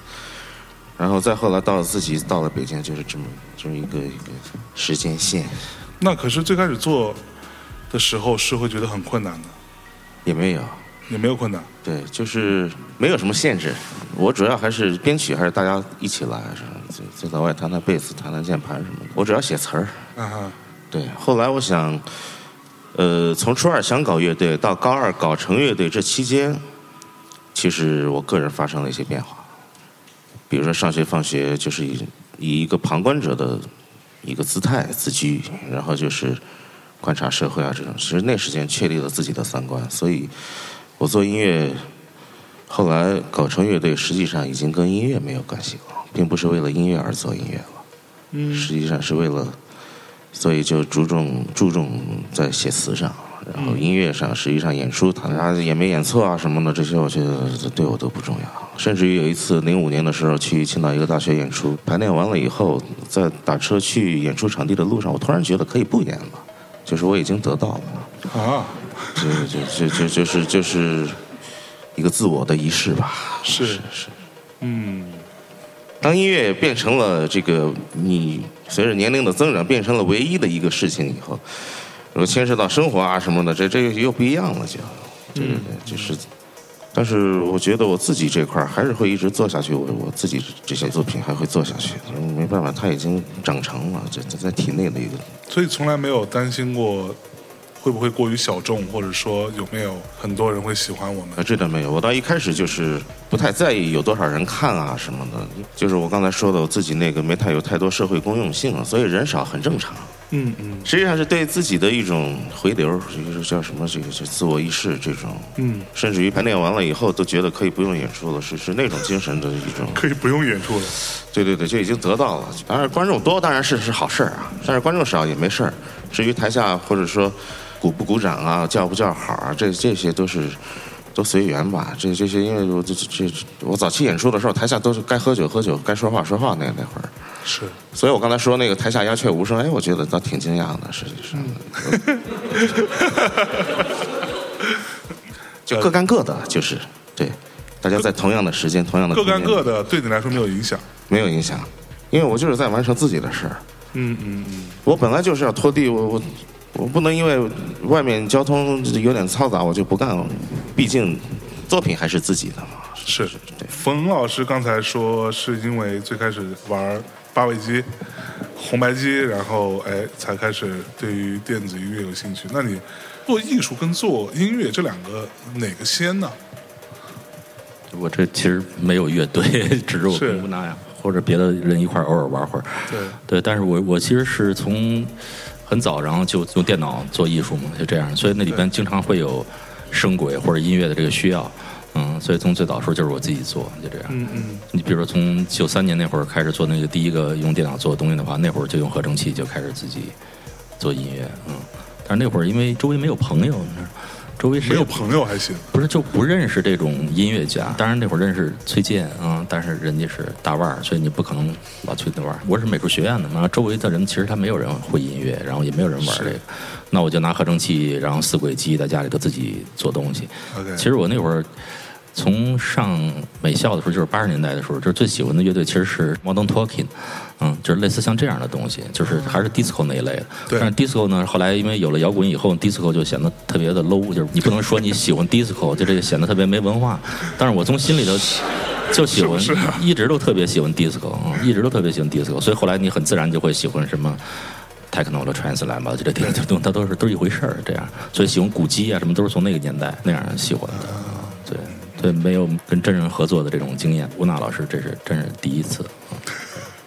然后再后来到自己到了北京，就是这么这么一个一个时间线。那可是最开始做的时候是会觉得很困难的，也没有，也没有困难。对，就是没有什么限制。我主要还是编曲，还是大家一起来，是在在外弹弹贝斯、弹弹键盘什么的。我主要写词儿。啊对，后来我想。呃，从初二想搞乐队到高二搞成乐队这期间，其实我个人发生了一些变化。比如说上学放学就是以以一个旁观者的一个姿态自居，然后就是观察社会啊这种。其实那时间确立了自己的三观，所以我做音乐，后来搞成乐队，实际上已经跟音乐没有关系了，并不是为了音乐而做音乐了。嗯，实际上是为了。所以就注重注重在写词上，然后音乐上，实际上演出，大家演没演错啊什么的，这些我觉得对我都不重要。甚至于有一次零五年的时候去青岛一个大学演出，排练完了以后，在打车去演出场地的路上，我突然觉得可以不演了，就是我已经得到了啊，就就就就就是就是一个自我的仪式吧。是是，嗯。当音乐变成了这个你随着年龄的增长变成了唯一的一个事情以后，如果牵涉到生活啊什么的，这这又不一样了，就，对对对，就是。但是我觉得我自己这块儿还是会一直做下去，我我自己这些作品还会做下去。没办法，它已经长成了，这这在体内的一个。所以从来没有担心过会不会过于小众，或者说有没有很多人会喜欢我们？啊，这倒没有。我到一开始就是不太在意有多少人看啊什么的，就是我刚才说的，我自己那个没太有太多社会公用性，所以人少很正常。嗯嗯，实际上是对自己的一种回流，就是叫什么这个就自我意识这种，嗯，甚至于排练完了以后都觉得可以不用演出了，是是那种精神的一种，可以不用演出了，对对对，就已经得到了。当然观众多当然是是好事儿啊，但是观众少也没事儿。至于台下或者说鼓不鼓掌啊，叫不叫好啊，这这些都是都随缘吧。这这些因为我这这我早期演出的时候，台下都是该喝酒喝酒，该说话说话那那会儿。是，所以我刚才说那个台下鸦雀无声，哎，我觉得倒挺惊讶的，实际上，[laughs] 就各干各的，就是对，大家在同样的时间、同样的各干各的，对你来说没有影响，没有影响，因为我就是在完成自己的事儿。嗯嗯嗯，我本来就是要拖地，我我我不能因为外面交通有点嘈杂，我就不干了，毕竟作品还是自己的嘛。是是，对。冯老师刚才说是因为最开始玩。八位机、红白机，然后哎，才开始对于电子音乐有兴趣。那你做艺术跟做音乐这两个哪个先呢？我这其实没有乐队，只是我跟吴娜呀，或者别的人一块偶尔玩会儿。对对，但是我我其实是从很早，然后就用电脑做艺术嘛，就这样，所以那里边经常会有声轨或者音乐的这个需要。嗯，所以从最早时候就是我自己做，就这样。嗯嗯。你比如说从九三年那会儿开始做那个第一个用电脑做的东西的话，那会儿就用合成器就开始自己做音乐。嗯。但是那会儿因为周围没有朋友，周围没有朋友还行。不是就不认识这种音乐家。当然那会儿认识崔健啊，但是人家是大腕儿，所以你不可能老崔那玩儿。我是美术学院的嘛，周围的人其实他没有人会音乐，然后也没有人玩这个。那我就拿合成器，然后四轨机在家里头自己做东西。其实我那会儿。从上美校的时候，就是八十年代的时候，就是最喜欢的乐队其实是 Modern Talking，嗯，就是类似像这样的东西，就是还是 disco 那一类的。但是 disco 呢，后来因为有了摇滚以后，disco 就显得特别的 low，就是你不能说你喜欢 disco，就这个显得特别没文化。但是我从心里头就喜欢，一直都特别喜欢 disco，一直都特别喜欢 disco，所以后来你很自然就会喜欢什么 techno 的 trance 来吧，就这这东它都是都是一回事儿，这样。所以喜欢古基啊，什么都是从那个年代那样喜欢的，对。对，没有跟真人合作的这种经验。吴娜老师，这是真是第一次。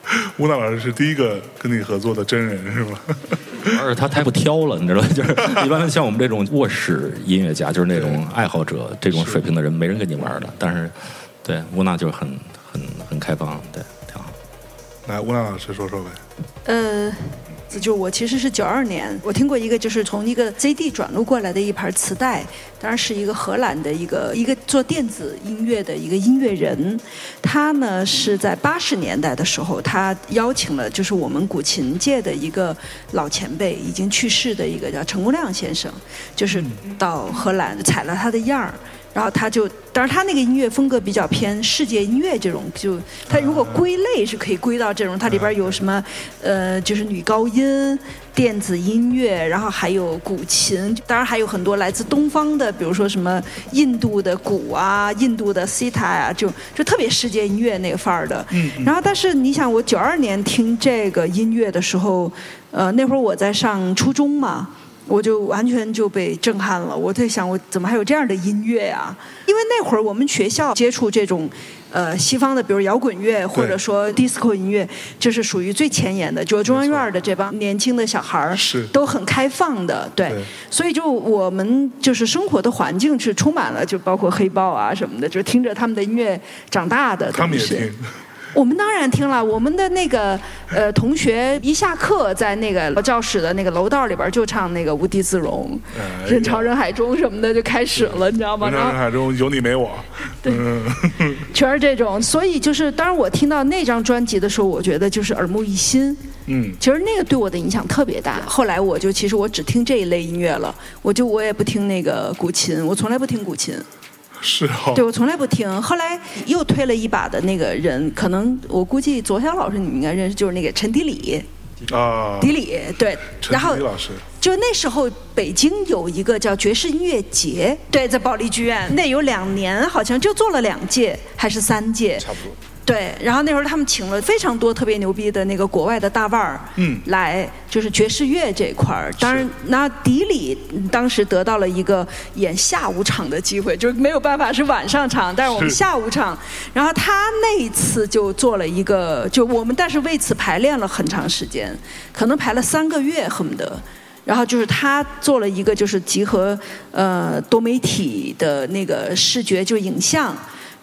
[laughs] 吴娜老师是第一个跟你合作的真人，是吗？[laughs] 而且他太不挑了，你知道吗？[laughs] 就是一般像我们这种卧室音乐家，就是那种爱好者，这种水平的人，没人跟你玩的。但是，对吴娜就是很很很开放，对，挺好。来，吴娜老师说说呗。呃。就我其实是九二年，我听过一个就是从一个 ZD 转录过来的一盘磁带，当然是一个荷兰的一个一个做电子音乐的一个音乐人，他呢是在八十年代的时候，他邀请了就是我们古琴界的一个老前辈，已经去世的一个叫陈功亮先生，就是到荷兰采了他的样儿。然后他就，当然他那个音乐风格比较偏世界音乐这种，就他如果归类是可以归到这种，它里边有什么，呃，就是女高音、电子音乐，然后还有古琴，当然还有很多来自东方的，比如说什么印度的鼓啊、印度的西塔啊，就就特别世界音乐那个范儿的。嗯。然后，但是你想，我九二年听这个音乐的时候，呃，那会儿我在上初中嘛。我就完全就被震撼了。我在想，我怎么还有这样的音乐啊？因为那会儿我们学校接触这种，呃，西方的，比如摇滚乐或者说 disco 音乐，就是属于最前沿的。就中央院的这帮年轻的小孩儿，都很开放的，对。所以就我们就是生活的环境是充满了，就包括黑豹啊什么的，就听着他们的音乐长大的。他们也听。我们当然听了，我们的那个呃同学一下课在那个教室的那个楼道里边就唱那个《无地自容》，人潮人海中什么的就开始了，你知道吗？人潮人海中有你没我，对，[laughs] 全是这种。所以就是，当然我听到那张专辑的时候，我觉得就是耳目一新。嗯，其实那个对我的影响特别大。后来我就其实我只听这一类音乐了，我就我也不听那个古琴，我从来不听古琴。是哦。对我从来不听，后来又推了一把的那个人，可能我估计左小老师你们应该认识，就是那个陈迪里。啊。迪里对，然后老师。就那时候北京有一个叫爵士音乐节，对，在保利剧院，那有两年，好像就做了两届还是三届。差不多。对，然后那时候他们请了非常多特别牛逼的那个国外的大腕儿，嗯，来就是爵士乐这块儿。当然，那迪里当时得到了一个演下午场的机会，就是没有办法是晚上场，但是我们下午场。然后他那一次就做了一个，就我们但是为此排练了很长时间，可能排了三个月，恨不得。然后就是他做了一个，就是集合呃多媒体的那个视觉，就影像。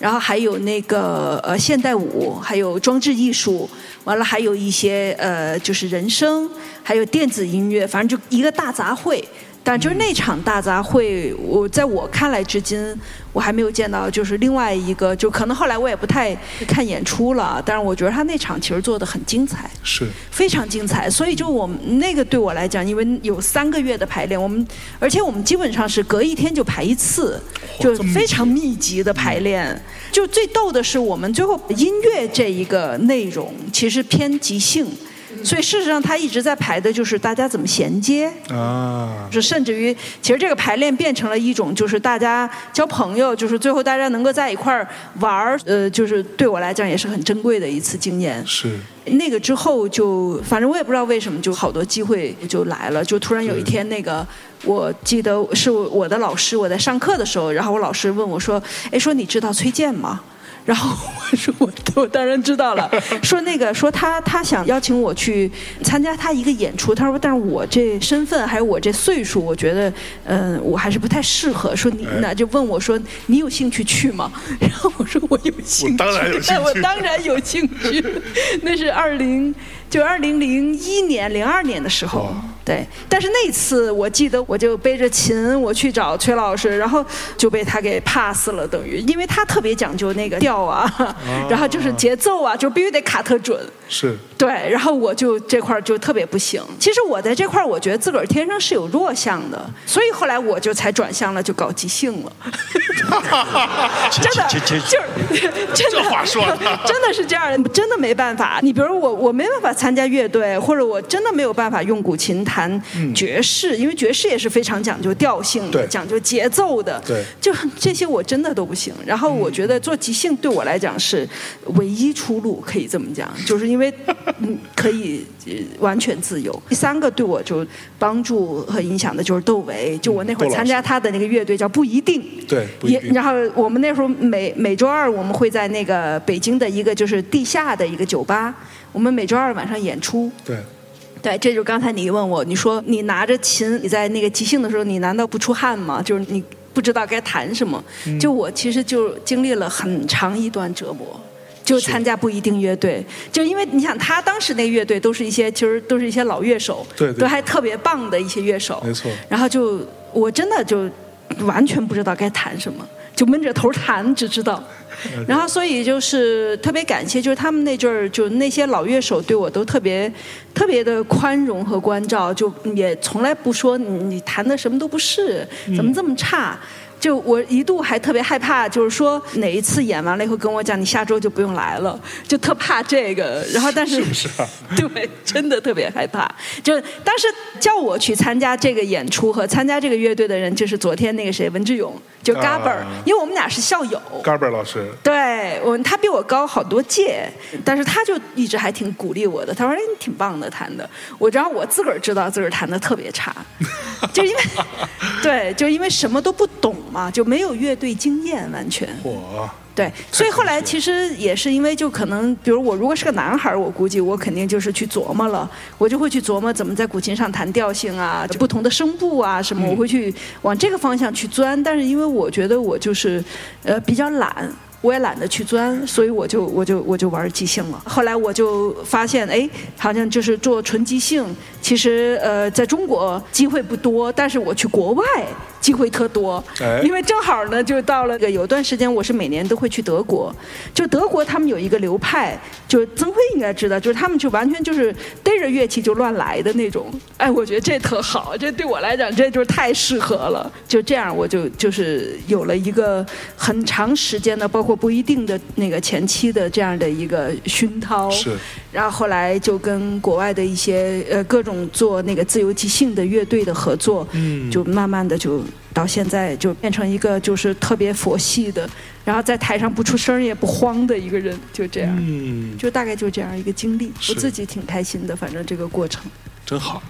然后还有那个呃现代舞，还有装置艺术，完了还有一些呃就是人声，还有电子音乐，反正就一个大杂烩。但就是那场大杂烩，我在我看来至今，我还没有见到就是另外一个，就可能后来我也不太看演出了，但是我觉得他那场其实做的很精彩，是非常精彩。所以就我们那个对我来讲，因为有三个月的排练，我们而且我们基本上是隔一天就排一次，就非常密集的排练。就最逗的是，我们最后音乐这一个内容其实偏即兴。所以事实上，他一直在排的就是大家怎么衔接啊，就甚至于，其实这个排练变成了一种就是大家交朋友，就是最后大家能够在一块儿玩儿，呃，就是对我来讲也是很珍贵的一次经验。是那个之后就，反正我也不知道为什么，就好多机会就来了，就突然有一天那个，我记得是我的老师，我在上课的时候，然后我老师问我说：“哎，说你知道崔健吗？”然后我说我我当然知道了，[laughs] 说那个说他他想邀请我去参加他一个演出，他说但是我这身份还有我这岁数，我觉得嗯我还是不太适合。说你那就问我说你有兴趣去吗？[laughs] 然后我说我有兴趣，当然有兴趣，我当然有兴趣。[laughs] 那是二零就二零零一年零二年的时候。对，但是那次我记得，我就背着琴我去找崔老师，然后就被他给 pass 了，等于，因为他特别讲究那个调啊，[laughs] 然后就是节奏啊，就必须得卡特准。是。对，然后我就这块就特别不行。其实我在这块，我觉得自个儿天生是有弱项的，所以后来我就才转向了，就搞即兴了。[laughs] 真的，就是真的，话说 [laughs] 真的是这样，真的没办法。你比如我，我没办法参加乐队，或者我真的没有办法用古琴弹爵士，因为爵士也是非常讲究调性的，讲究节奏的。对，就这些我真的都不行。然后我觉得做即兴对我来讲是唯一出路，可以这么讲，就是因为。嗯，可以完全自由。第三个对我就帮助和影响的就是窦唯，就我那会儿参加他的那个乐队叫不一定。对，也然后我们那时候每每周二我们会在那个北京的一个就是地下的一个酒吧，我们每周二晚上演出。对，对，这就刚才你问我，你说你拿着琴，你在那个即兴的时候，你难道不出汗吗？就是你不知道该弹什么。就我其实就经历了很长一段折磨。就参加不一定乐队，就因为你想，他当时那乐队都是一些，其实都是一些老乐手，对，都还特别棒的一些乐手，没错。然后就我真的就完全不知道该弹什么，就闷着头弹，只知道。然后所以就是特别感谢，就是他们那阵儿，就那些老乐手对我都特别特别的宽容和关照，就也从来不说你你弹的什么都不是，怎么这么差。就我一度还特别害怕，就是说哪一次演完了以后跟我讲，你下周就不用来了，就特怕这个。然后但是是不是，[laughs] 对，真的特别害怕。就当时叫我去参加这个演出和参加这个乐队的人，就是昨天那个谁文志勇，就 Gabber，因为我们俩是校友。Gabber 老师。对，我他比我高好多届，但是他就一直还挺鼓励我的。他说：“哎，你挺棒的，弹的。”我知道我自个儿知道自个儿弹的特别差，就因为 [laughs] 对，就因为什么都不懂。嘛，就没有乐队经验，完全。我。对，所以后来其实也是因为，就可能，比如我如果是个男孩我估计我肯定就是去琢磨了，我就会去琢磨怎么在古琴上弹调性啊，不同的声部啊什么，我会去往这个方向去钻。但是因为我觉得我就是，呃，比较懒。我也懒得去钻，所以我就我就我就玩即兴了。后来我就发现，哎，好像就是做纯即兴，其实呃，在中国机会不多，但是我去国外机会特多。因为正好呢，就到了个有段时间，我是每年都会去德国。就德国他们有一个流派，就曾辉应该知道，就是他们就完全就是逮着乐器就乱来的那种。[laughs] 哎，我觉得这特好，这对我来讲这就是太适合了。就这样，我就就是有了一个很长时间的，包括不一定的那个前期的这样的一个熏陶。是。然后后来就跟国外的一些呃各种做那个自由即兴的乐队的合作，嗯，就慢慢的就到现在就变成一个就是特别佛系的，然后在台上不出声也不慌的一个人，就这样，嗯，就大概就这样一个经历，我自己挺开心的，反正这个过程真好。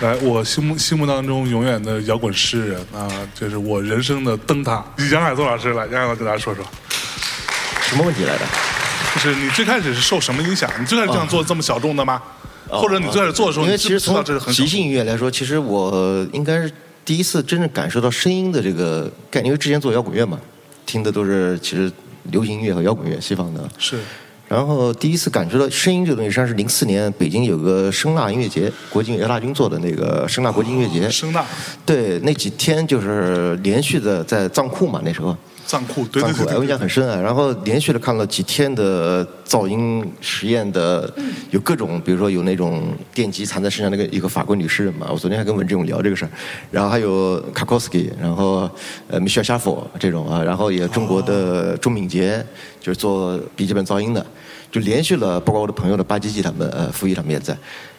来，我心目心目当中永远的摇滚诗人啊，这是我人生的灯塔。杨海松老师来，杨海松给大家说说，什么问题来的？就是你最开始是受什么影响？你最开始这样做这么小众的吗？或者你最开始做的时候，因为其实从即兴音乐来说，其实我应该是第一次真正感受到声音的这个概念。因为之前做摇滚乐嘛，听的都是其实流行音乐和摇滚乐，西方的。是。然后第一次感受到声音这个东西，实际上是零四年北京有个声纳音乐节，国际姚大军做的那个声纳国际音乐节。声纳。对，那几天就是连续的在藏库嘛，那时候。藏库，对对对，我印象很深啊。然后连续的看了几天的噪音实验的，有各种，比如说有那种电极藏在身上那个一个法国女诗人嘛。我昨天还跟文志勇聊这个事儿。然后还有卡科斯基，然后呃米歇尔夏佛这种啊，然后也中国的钟敏杰，就是做笔记本噪音的。就连续了，包括我的朋友的巴基基他们，呃，傅毅他们也在，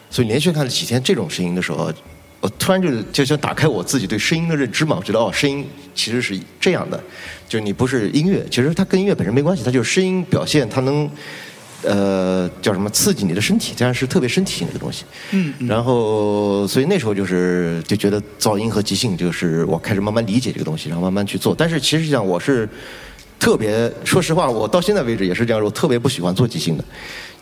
所以连续看了几天这种声音的时候，我突然就就想打开我自己对声音的认知嘛，我觉得哦，声音其实是这样的，就是你不是音乐，其实它跟音乐本身没关系，它就是声音表现，它能，呃，叫什么刺激你的身体，这样是特别身体性的东西。嗯。然后，所以那时候就是就觉得噪音和即兴，就是我开始慢慢理解这个东西，然后慢慢去做。但是其实讲我是。特别说实话，我到现在为止也是这样，我特别不喜欢做即兴的，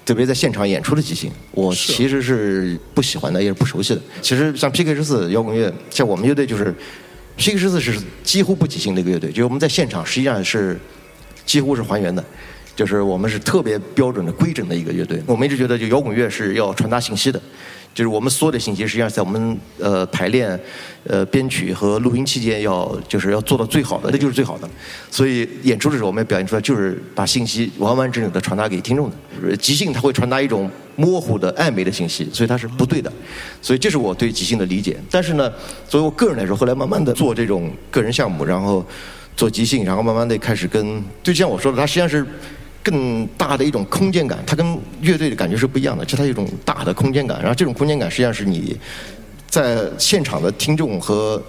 特别在现场演出的即兴，我其实是不喜欢的，也是不熟悉的。其实像 PK 十四摇滚乐，像我们乐队就是 PK 十四是几乎不即兴的一个乐队，就是我们在现场实际上是几乎是还原的，就是我们是特别标准的规整的一个乐队。我们一直觉得，就摇滚乐是要传达信息的。就是我们所有的信息，实际上在我们呃排练、呃编曲和录音期间，要就是要做到最好的，那就是最好的。所以演出的时候，我们要表现出来就是把信息完完整整的传达给听众的。即兴它会传达一种模糊的暧昧的信息，所以它是不对的。所以这是我对即兴的理解。但是呢，作为我个人来说，后来慢慢的做这种个人项目，然后做即兴，然后慢慢的开始跟，就像我说的，它实际上是。更大的一种空间感，它跟乐队的感觉是不一样的，就它有一种大的空间感。然后这种空间感实际上是你在现场的听众和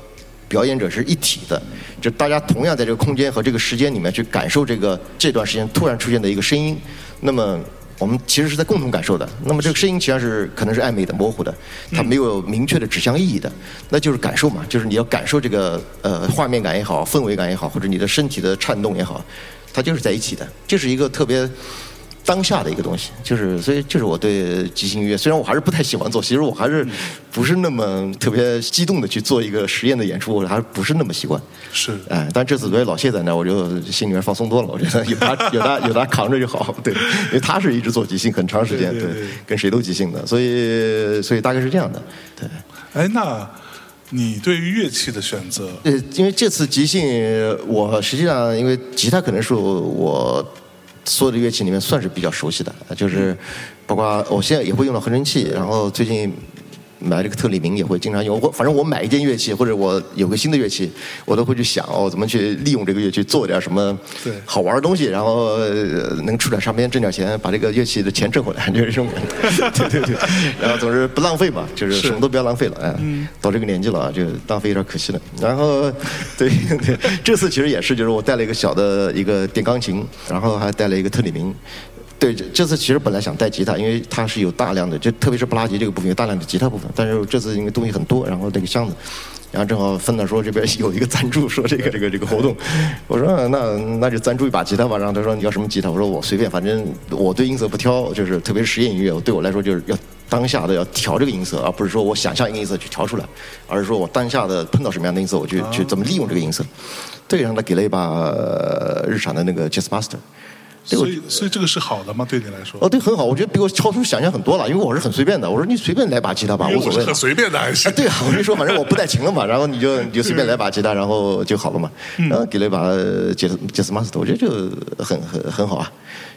表演者是一体的，就大家同样在这个空间和这个时间里面去感受这个这段时间突然出现的一个声音。那么我们其实是在共同感受的。那么这个声音实际上是可能是暧昧的、模糊的，它没有明确的指向意义的，那就是感受嘛，就是你要感受这个呃画面感也好、氛围感也好，或者你的身体的颤动也好。它就是在一起的，这是一个特别当下的一个东西，就是所以就是我对即兴音乐，虽然我还是不太喜欢做，其实我还是不是那么特别激动的去做一个实验的演出，我还不是那么习惯。是，哎，但这次作为老谢在那，我就心里面放松多了。我觉得 [laughs] 有他有他有他扛着就好，对，因为他是一直做即兴很长时间，对，跟谁都即兴的，所以所以大概是这样的，对。哎，那。你对于乐器的选择？呃，因为这次即兴，我实际上因为吉他可能是我所有的乐器里面算是比较熟悉的，就是包括我现在也会用到合成器，然后最近。买这个特立明也会经常用，我反正我买一件乐器或者我有个新的乐器，我都会去想哦，怎么去利用这个乐器做点什么好玩的东西，然后能出点唱片挣点钱，把这个乐器的钱挣回来，就是这种。[laughs] 对对对，然后总是不浪费嘛，就是什么都不要浪费了，哎，到这个年纪了啊，就浪费有点可惜了。然后对 [laughs] 对，这次其实也是，就是我带了一个小的一个电钢琴，然后还带了一个特立明。对，这次其实本来想带吉他，因为它是有大量的，就特别是布拉吉这个部分有大量的吉他部分。但是这次因为东西很多，然后那个箱子，然后正好芬达说这边有一个赞助，说这个这个这个活动，我说那那就赞助一把吉他吧。然后他说你要什么吉他？我说我随便，反正我对音色不挑，就是特别是实验音乐，对我来说就是要当下的要调这个音色，而不是说我想象一个音色去调出来，而是说我当下的碰到什么样的音色，我去去怎么利用这个音色。对，让他给了一把日产的那个 Jazzmaster。所以，所以这个是好的吗？对你来说？哦，对，很好。我觉得比我超出想象很多了，因为我是很随便的。我说你随便来把吉他吧，无所谓。很随便的还是？对啊，我就说反正我不带琴了嘛，然后你就 [laughs] 你就随便来把吉他，然后就好了嘛。然后给了一把杰斯杰斯马斯特，我觉得就很很很好啊，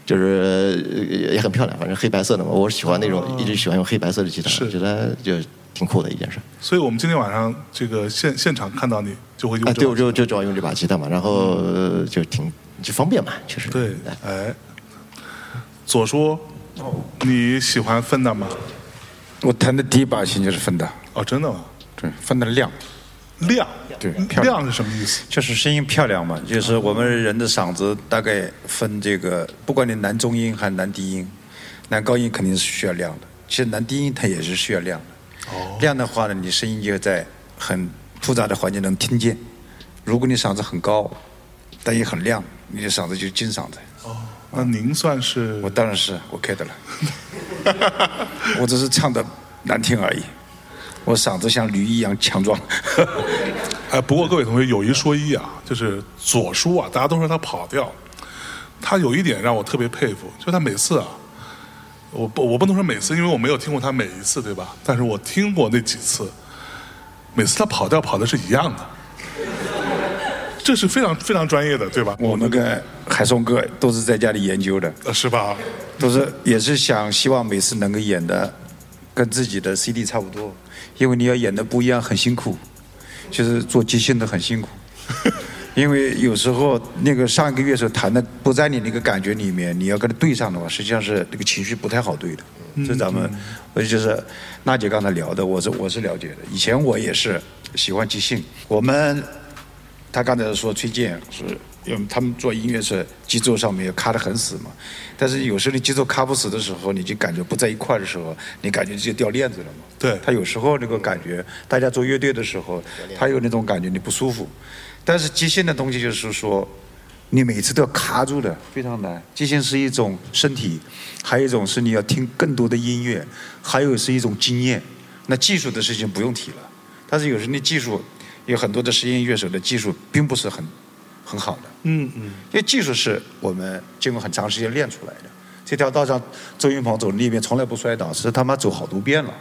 就是也很漂亮，反正黑白色的嘛。我是喜欢那种一直喜欢用黑白色的吉他，觉得就挺酷的一件事。所以我们今天晚上这个现现场看到你就会用。啊，对，我就就主要用这把吉他嘛，然后就挺就方便嘛，确实。对，哎。左叔，你喜欢芬达吗？我弹的第一把琴就是芬达。哦，真的吗？对，芬达亮，亮，对，亮是什么意思？就是声音漂亮嘛。就是我们人的嗓子大概分这个，不管你男中音还是男低音，男高音肯定是需要亮的。其实男低音它也是需要亮的。哦。亮的话呢，你声音就在很复杂的环境能听见。如果你嗓子很高，但也很亮，你的嗓子就金嗓子。哦。那您算是？我当然是 OK 的了。我只是唱的难听而已。我嗓子像驴一样强壮。[laughs] 哎，不过各位同学有一说一啊，就是左叔啊，大家都说他跑调。他有一点让我特别佩服，就他每次啊，我不我不能说每次，因为我没有听过他每一次，对吧？但是我听过那几次，每次他跑调跑的是一样的。这是非常非常专业的，对吧？我们跟海松哥都是在家里研究的，是吧？都是也是想希望每次能够演的跟自己的 CD 差不多，因为你要演的不一样，很辛苦，就是做即兴的很辛苦，[laughs] 因为有时候那个上一个乐手弹的不在你那个感觉里面，你要跟他对上的话，实际上是那个情绪不太好对的。这咱们，我就是娜姐刚才聊的，我是我是了解的。以前我也是喜欢即兴，我们。他刚才说崔健是，因为他们做音乐是节奏上面要卡得很死嘛，但是有时候你节奏卡不死的时候，你就感觉不在一块的时候，你感觉就掉链子了嘛。对。他有时候那个感觉，大家做乐队的时候，他有那种感觉你不舒服，但是即兴的东西就是说，你每次都要卡住的，非常难。即兴是一种身体，还有一种是你要听更多的音乐，还有是一种经验。那技术的事情不用提了，但是有时候你技术。有很多的实验乐手的技术并不是很很好的，嗯嗯，因为技术是我们经过很长时间练出来的。这条道上，周云鹏走那边从来不摔倒，是他妈走好多遍了。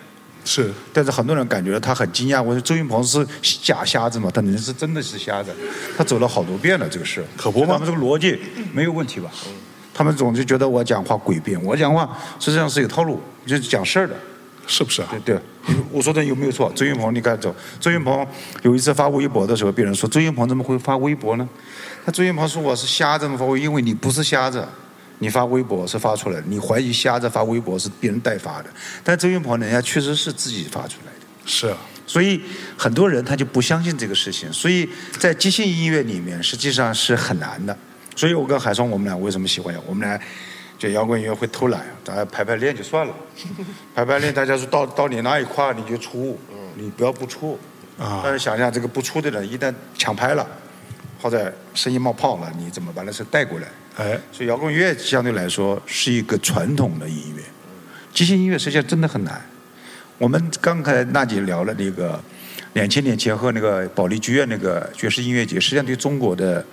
是，但是很多人感觉他很惊讶，我说周云鹏是假瞎子嘛？他人是真的是瞎子，他走了好多遍了这个事。可不嘛？他们这个逻辑没有问题吧？他们总是觉得我讲话诡辩，我讲话实际上是有套路，就是讲事儿的。是不是啊？对对，我说的有没有错？周云鹏，你看走。周云鹏有一次发微博的时候，别人说周云鹏怎么会发微博呢？那周云鹏说我是瞎子吗？发微，因为你不是瞎子，你发微博是发出来的。你怀疑瞎子发微博是别人代发的，但周云鹏人家确实是自己发出来的。是啊，所以很多人他就不相信这个事情。所以在即兴音乐里面，实际上是很难的。所以我跟海松我们俩为什么喜欢？我们俩。就摇滚音乐会偷懒，大家排排练就算了，排排练，大家说到到你那一块你就出，你不要不出。啊。但是想想这个不出的人，一旦抢拍了，或者声音冒泡了，你怎么把那事带过来？哎。所以摇滚乐相对来说是一个传统的音乐，即兴音乐实际上真的很难。我们刚才娜姐聊了那个两千年前后那个保利剧院那个爵士音乐节，实际上对中国的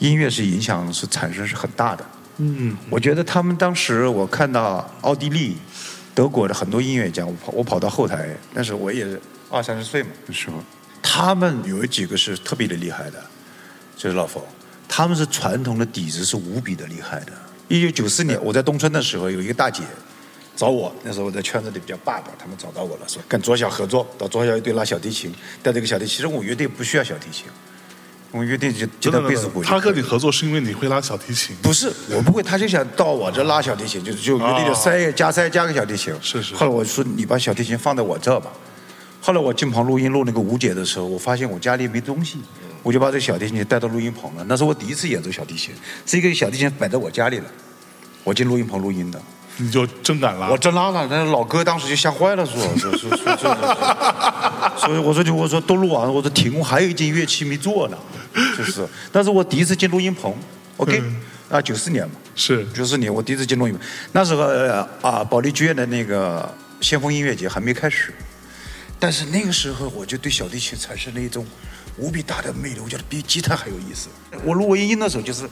音乐是影响是产生是很大的。嗯，我觉得他们当时我看到奥地利、德国的很多音乐家，我跑我跑到后台，但是我也二三十岁嘛那时候，他们有几个是特别的厉害的，就是老冯，他们是传统的底子是无比的厉害的。一九九四年我在东村的时候，有一个大姐找我，那时候我在圈子里比较霸道，他们找到我了，说跟左小合作，到左小乐队拉小提琴，带这个小提琴，其实我乐队不需要小提琴。我们约定就就到贝斯鼓。他和你合作是因为你会拉小提琴？不是，我不会，他就想到我这拉小提琴，就就约定就塞加塞加个小提琴。是是。后来我说你把小提琴放在我这吧。后来我进棚录音录那个吴姐的时候，我发现我家里没东西，我就把这个小提琴带到录音棚了。那是我第一次演奏小提琴，这个小提琴摆在我家里了。我进录音棚录音的。你就真敢拉？我真拉了，那老哥当时就吓坏了，说说说说说。所以我说就我说都录完了，我说停，我还有一件乐器没做呢。[laughs] 就是，但是我第一次进录音棚，OK，啊，九四年嘛，是九四年，我第一次进录音棚，那时候啊，保利剧院的那个先锋音乐节还没开始，但是那个时候我就对小提琴产生了一种无比大的魅力，我觉得比吉他还有意思。我录音音的时候就是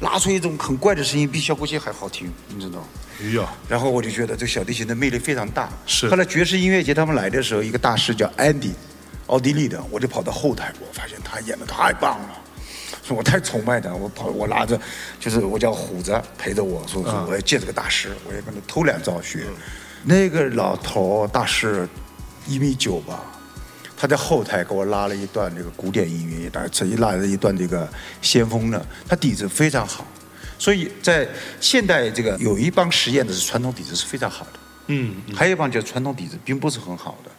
拉出一种很怪的声音，比小提琴还好听，你知道？哎呀！然后我就觉得这小提琴的魅力非常大。是。后来爵士音乐节他们来的时候，一个大师叫安迪，奥地利的，我就跑到后台，我发现他演的太棒了，说我太崇拜他，我跑我拉着，就是我叫虎子陪着我说说我要见这个大师，我要跟他偷两招学。那个老头大师一米九吧。他在后台给我拉了一段这个古典音乐，大概曾经拉了一段这个先锋的，他底子非常好，所以在现代这个有一帮实验的是传统底子是非常好的，嗯，还有一帮就是传统底子并不是很好的，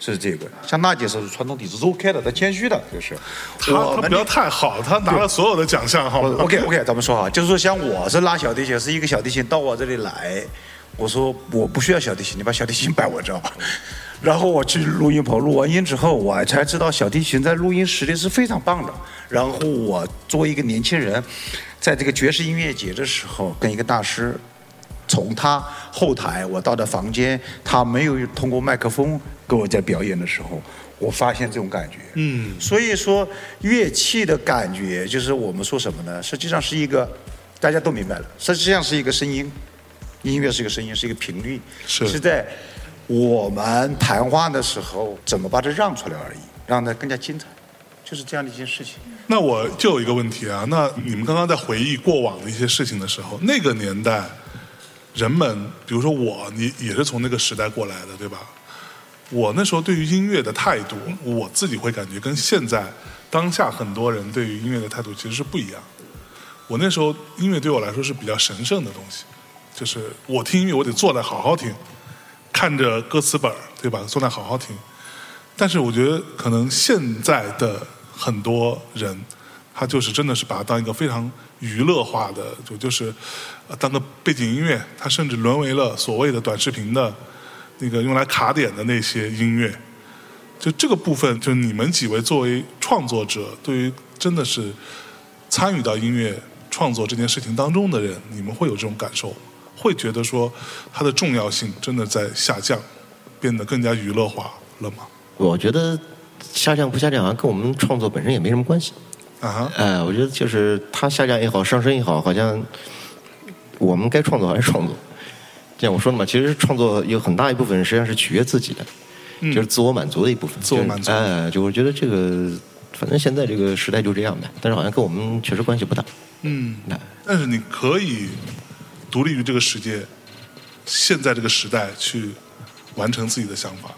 是这个。像娜姐是传统底子是 OK 的，她谦虚的，就是他他不要太好，她拿了所有的奖项，好 OK OK，咱们说哈，就是说像我是拉小提琴，是一个小提琴到我这里来，我说我不需要小提琴，你把小提琴 [laughs] 摆我这吧。然后我去录音棚录完音之后，我才知道小提琴在录音实力是非常棒的。然后我作为一个年轻人，在这个爵士音乐节的时候，跟一个大师，从他后台我到的房间，他没有通过麦克风跟我在表演的时候，我发现这种感觉。嗯。所以说乐器的感觉，就是我们说什么呢？实际上是一个，大家都明白了，实际上是一个声音，音乐是一个声音，是一个频率，是在。我们谈话的时候怎么把它让出来而已，让它更加精彩，就是这样的一件事情。那我就有一个问题啊，那你们刚刚在回忆过往的一些事情的时候，那个年代人们，比如说我，你也是从那个时代过来的，对吧？我那时候对于音乐的态度，我自己会感觉跟现在当下很多人对于音乐的态度其实是不一样。我那时候音乐对我来说是比较神圣的东西，就是我听音乐我得坐在好好听。看着歌词本对吧？坐那好好听。但是我觉得，可能现在的很多人，他就是真的是把它当一个非常娱乐化的，就就是当个背景音乐。他甚至沦为了所谓的短视频的那个用来卡点的那些音乐。就这个部分，就你们几位作为创作者，对于真的是参与到音乐创作这件事情当中的人，你们会有这种感受？会觉得说它的重要性真的在下降，变得更加娱乐化了吗？我觉得下降不下降好像跟我们创作本身也没什么关系。啊，哎，我觉得就是它下降也好，上升也好，好像我们该创作还是创作。像我说的嘛，其实创作有很大一部分实际上是取悦自己的，就是自我满足的一部分。自我满足。哎，就我觉得这个，反正现在这个时代就这样的，但是好像跟我们确实关系不大。嗯，那但是你可以。独立于这个世界，现在这个时代去完成自己的想法。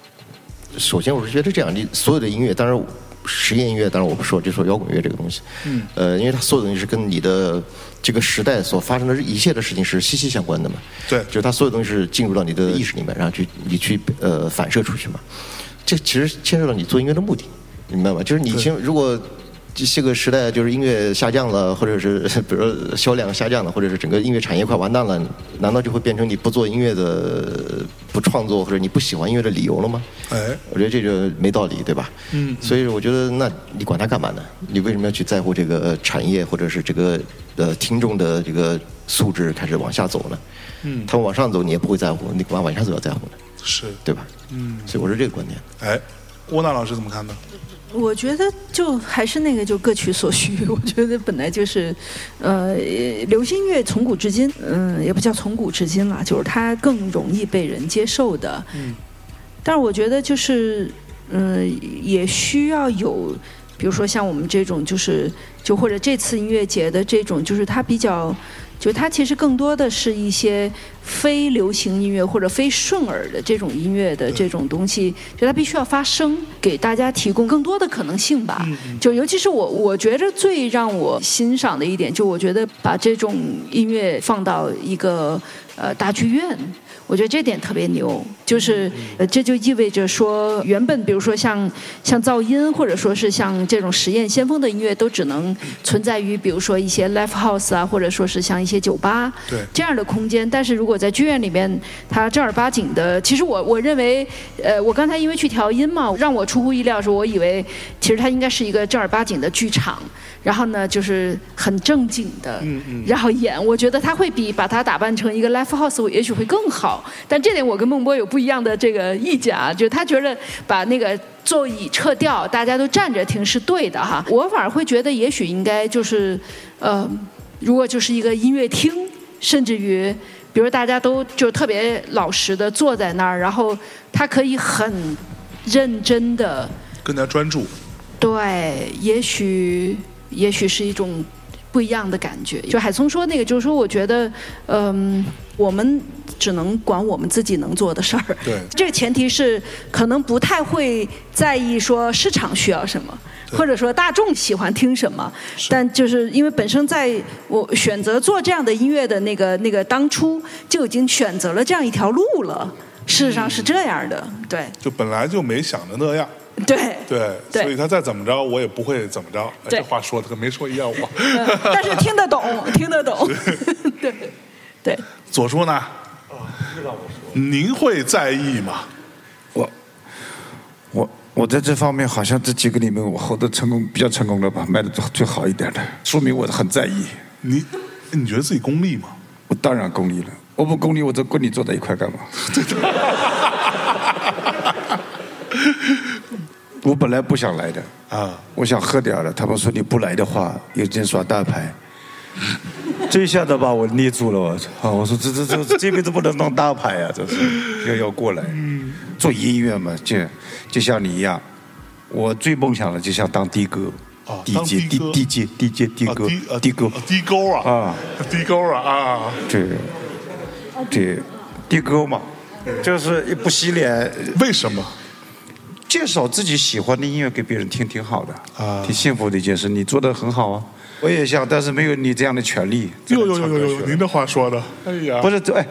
首先，我是觉得这样，你所有的音乐，当然实验音乐，当然我不说，就说摇滚乐这个东西。嗯。呃，因为它所有东西是跟你的这个时代所发生的一切的事情是息息相关的嘛。对。就是它所有东西是进入到你的意识里面，然后去你去呃反射出去嘛。这其实牵涉到你做音乐的目的，明白吗？就是你先如果。这些个时代就是音乐下降了，或者是 [laughs] 比如销量下降了，或者是整个音乐产业快完蛋了，难道就会变成你不做音乐的、不创作或者你不喜欢音乐的理由了吗？哎，我觉得这个没道理，对吧？嗯。所以我觉得，那你管他干嘛呢？你为什么要去在乎这个产业或者是这个呃听众的这个素质开始往下走呢？嗯。他们往上走，你也不会在乎，你干嘛往下走要在乎呢？是，对吧？嗯。所以我是这个观点。哎，郭娜老师怎么看呢？我觉得就还是那个，就各取所需。[laughs] 我觉得本来就是，呃，流行乐从古至今，嗯，也不叫从古至今了，就是它更容易被人接受的。嗯。但是我觉得就是，嗯，也需要有，比如说像我们这种，就是就或者这次音乐节的这种，就是它比较。就它其实更多的是一些非流行音乐或者非顺耳的这种音乐的这种东西，就它必须要发声，给大家提供更多的可能性吧。就尤其是我，我觉着最让我欣赏的一点，就我觉得把这种音乐放到一个呃大剧院。我觉得这点特别牛，就是呃，这就意味着说，原本比如说像像噪音，或者说是像这种实验先锋的音乐，都只能存在于比如说一些 live house 啊，或者说是像一些酒吧这样的空间。但是如果在剧院里面，它正儿八经的，其实我我认为，呃，我刚才因为去调音嘛，让我出乎意料是，我以为其实它应该是一个正儿八经的剧场。然后呢，就是很正经的，然后演。我觉得他会比把他打扮成一个 live house，也许会更好。但这点我跟孟波有不一样的这个意见啊，就是他觉得把那个座椅撤掉，大家都站着听是对的哈。我反而会觉得，也许应该就是，呃，如果就是一个音乐厅，甚至于，比如大家都就特别老实的坐在那儿，然后他可以很认真的更加专注。对，也许也许是一种不一样的感觉。就海松说那个，就是说，我觉得，嗯，我们只能管我们自己能做的事儿。对，这个前提是可能不太会在意说市场需要什么。或者说大众喜欢听什么，但就是因为本身在我选择做这样的音乐的那个那个当初就已经选择了这样一条路了。事实上是这样的，对。就本来就没想着那样。对。对。所以他再怎么着，我也不会怎么着。这话说的跟没说一样，我。[laughs] 但是听得懂，[laughs] 听得懂。对。对。左叔呢？啊，让我说。您会在意吗？我。我。我在这方面好像这几个里面，我活得成功比较成功了吧，卖的最好一点的，说明我很在意。你，你觉得自己功利吗？我当然功利了，我不功利，我这跟你坐在一块干嘛？我本来不想来的啊，我想喝点了。他们说你不来的话，有人耍大牌。这一下子把我捏住了，我操！我说这这这这辈子不能当大牌啊，这是要要过来。做音乐嘛，就就像你一样，我最梦想的就像当的哥，地阶地地阶地阶的哥，的哥，的哥啊，啊，的哥啊，啊，对，对，的哥嘛，就是一不洗脸，为什么？介绍自己喜欢的音乐给别人听，挺好的，啊，挺幸福的一件事，你做的很好啊。我也想，但是没有你这样的权利。有有有有，您的话说的，哎呀，不是哎。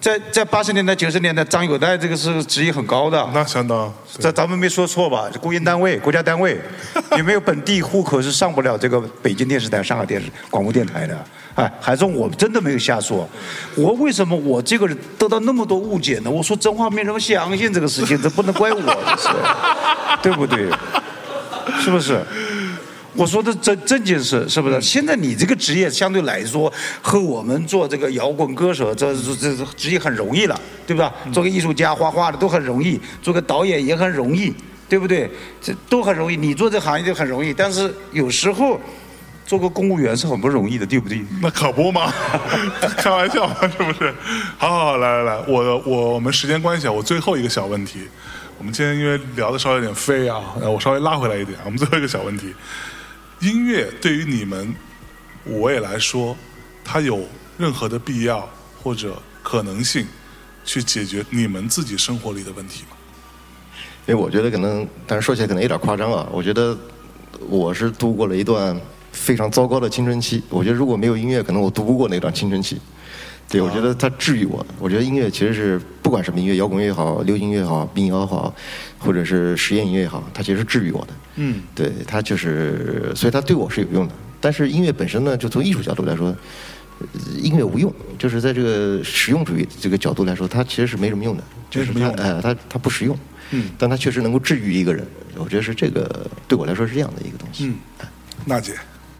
在在八十年代九十年代，张友代这个是职业很高的。那相当。这咱们没说错吧？公营单位、国家单位，有没有本地户口是上不了这个北京电视台、上海电视广播电台的。哎，还是我真的没有瞎说。我为什么我这个人得到那么多误解呢？我说真话，没人相信这个事情，这不能怪我，是，对不对？是不是？我说的正正经事，是不是？现在你这个职业相对来说和我们做这个摇滚歌手这这这职业很容易了，对吧？做个艺术家画画的都很容易，做个导演也很容易，对不对？这都很容易。你做这行业就很容易，但是有时候做个公务员是很不容易的，对不对？那可不吗？[laughs] 开玩笑嘛是不是？好好来来来，我我我们时间关系啊，我最后一个小问题。我们今天因为聊的稍微有点飞啊，我稍微拉回来一点。我们最后一个小问题。音乐对于你们五位来说，它有任何的必要或者可能性去解决你们自己生活里的问题吗？因为我觉得可能，但是说起来可能有点夸张啊。我觉得我是度过了一段非常糟糕的青春期。我觉得如果没有音乐，可能我度不过那段青春期。对，我觉得它治愈我。我觉得音乐其实是不管什么音乐，摇滚乐也好，流行乐也好，民谣也好，或者是实验音乐也好，它其实是治愈我的。嗯，对，它就是，所以它对我是有用的。但是音乐本身呢，就从艺术角度来说，音乐无用，就是在这个实用主义这个角度来说，它其实是没什么用的。就是它，哎，它它不实用。嗯，但它确实能够治愈一个人。我觉得是这个，对我来说是这样的一个东西。嗯，娜姐。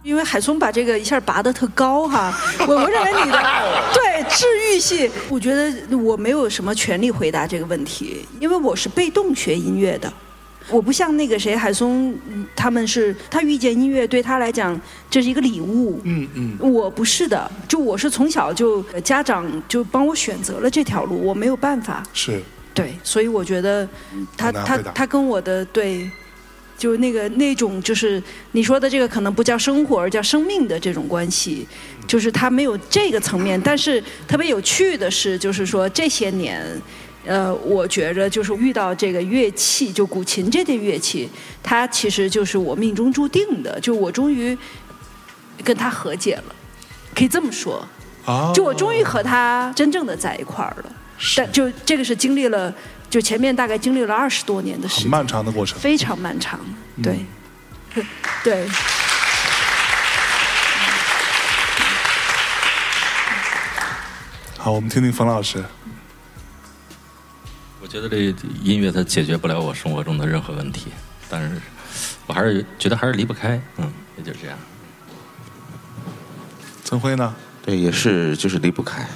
因为海松把这个一下拔得特高哈，[laughs] 我我认为你的 [laughs] 对治愈系，我觉得我没有什么权利回答这个问题，因为我是被动学音乐的，我不像那个谁海松，他们是他遇见音乐对他来讲这是一个礼物，嗯嗯，我不是的，就我是从小就家长就帮我选择了这条路，我没有办法，是，对，所以我觉得他他他跟我的对。就那个那种，就是你说的这个，可能不叫生活，而叫生命的这种关系，就是它没有这个层面。但是特别有趣的是，就是说这些年，呃，我觉着就是遇到这个乐器，就古琴这件乐器，它其实就是我命中注定的。就我终于跟他和解了，可以这么说。啊！就我终于和他真正的在一块儿了。但就这个是经历了。就前面大概经历了二十多年的时间，漫长的过程，非常漫长，对，[laughs] 对。好，我们听听冯老师。我觉得这音乐它解决不了我生活中的任何问题，但是我还是觉得还是离不开，嗯，也就这样。曾辉呢？对，也是，就是离不开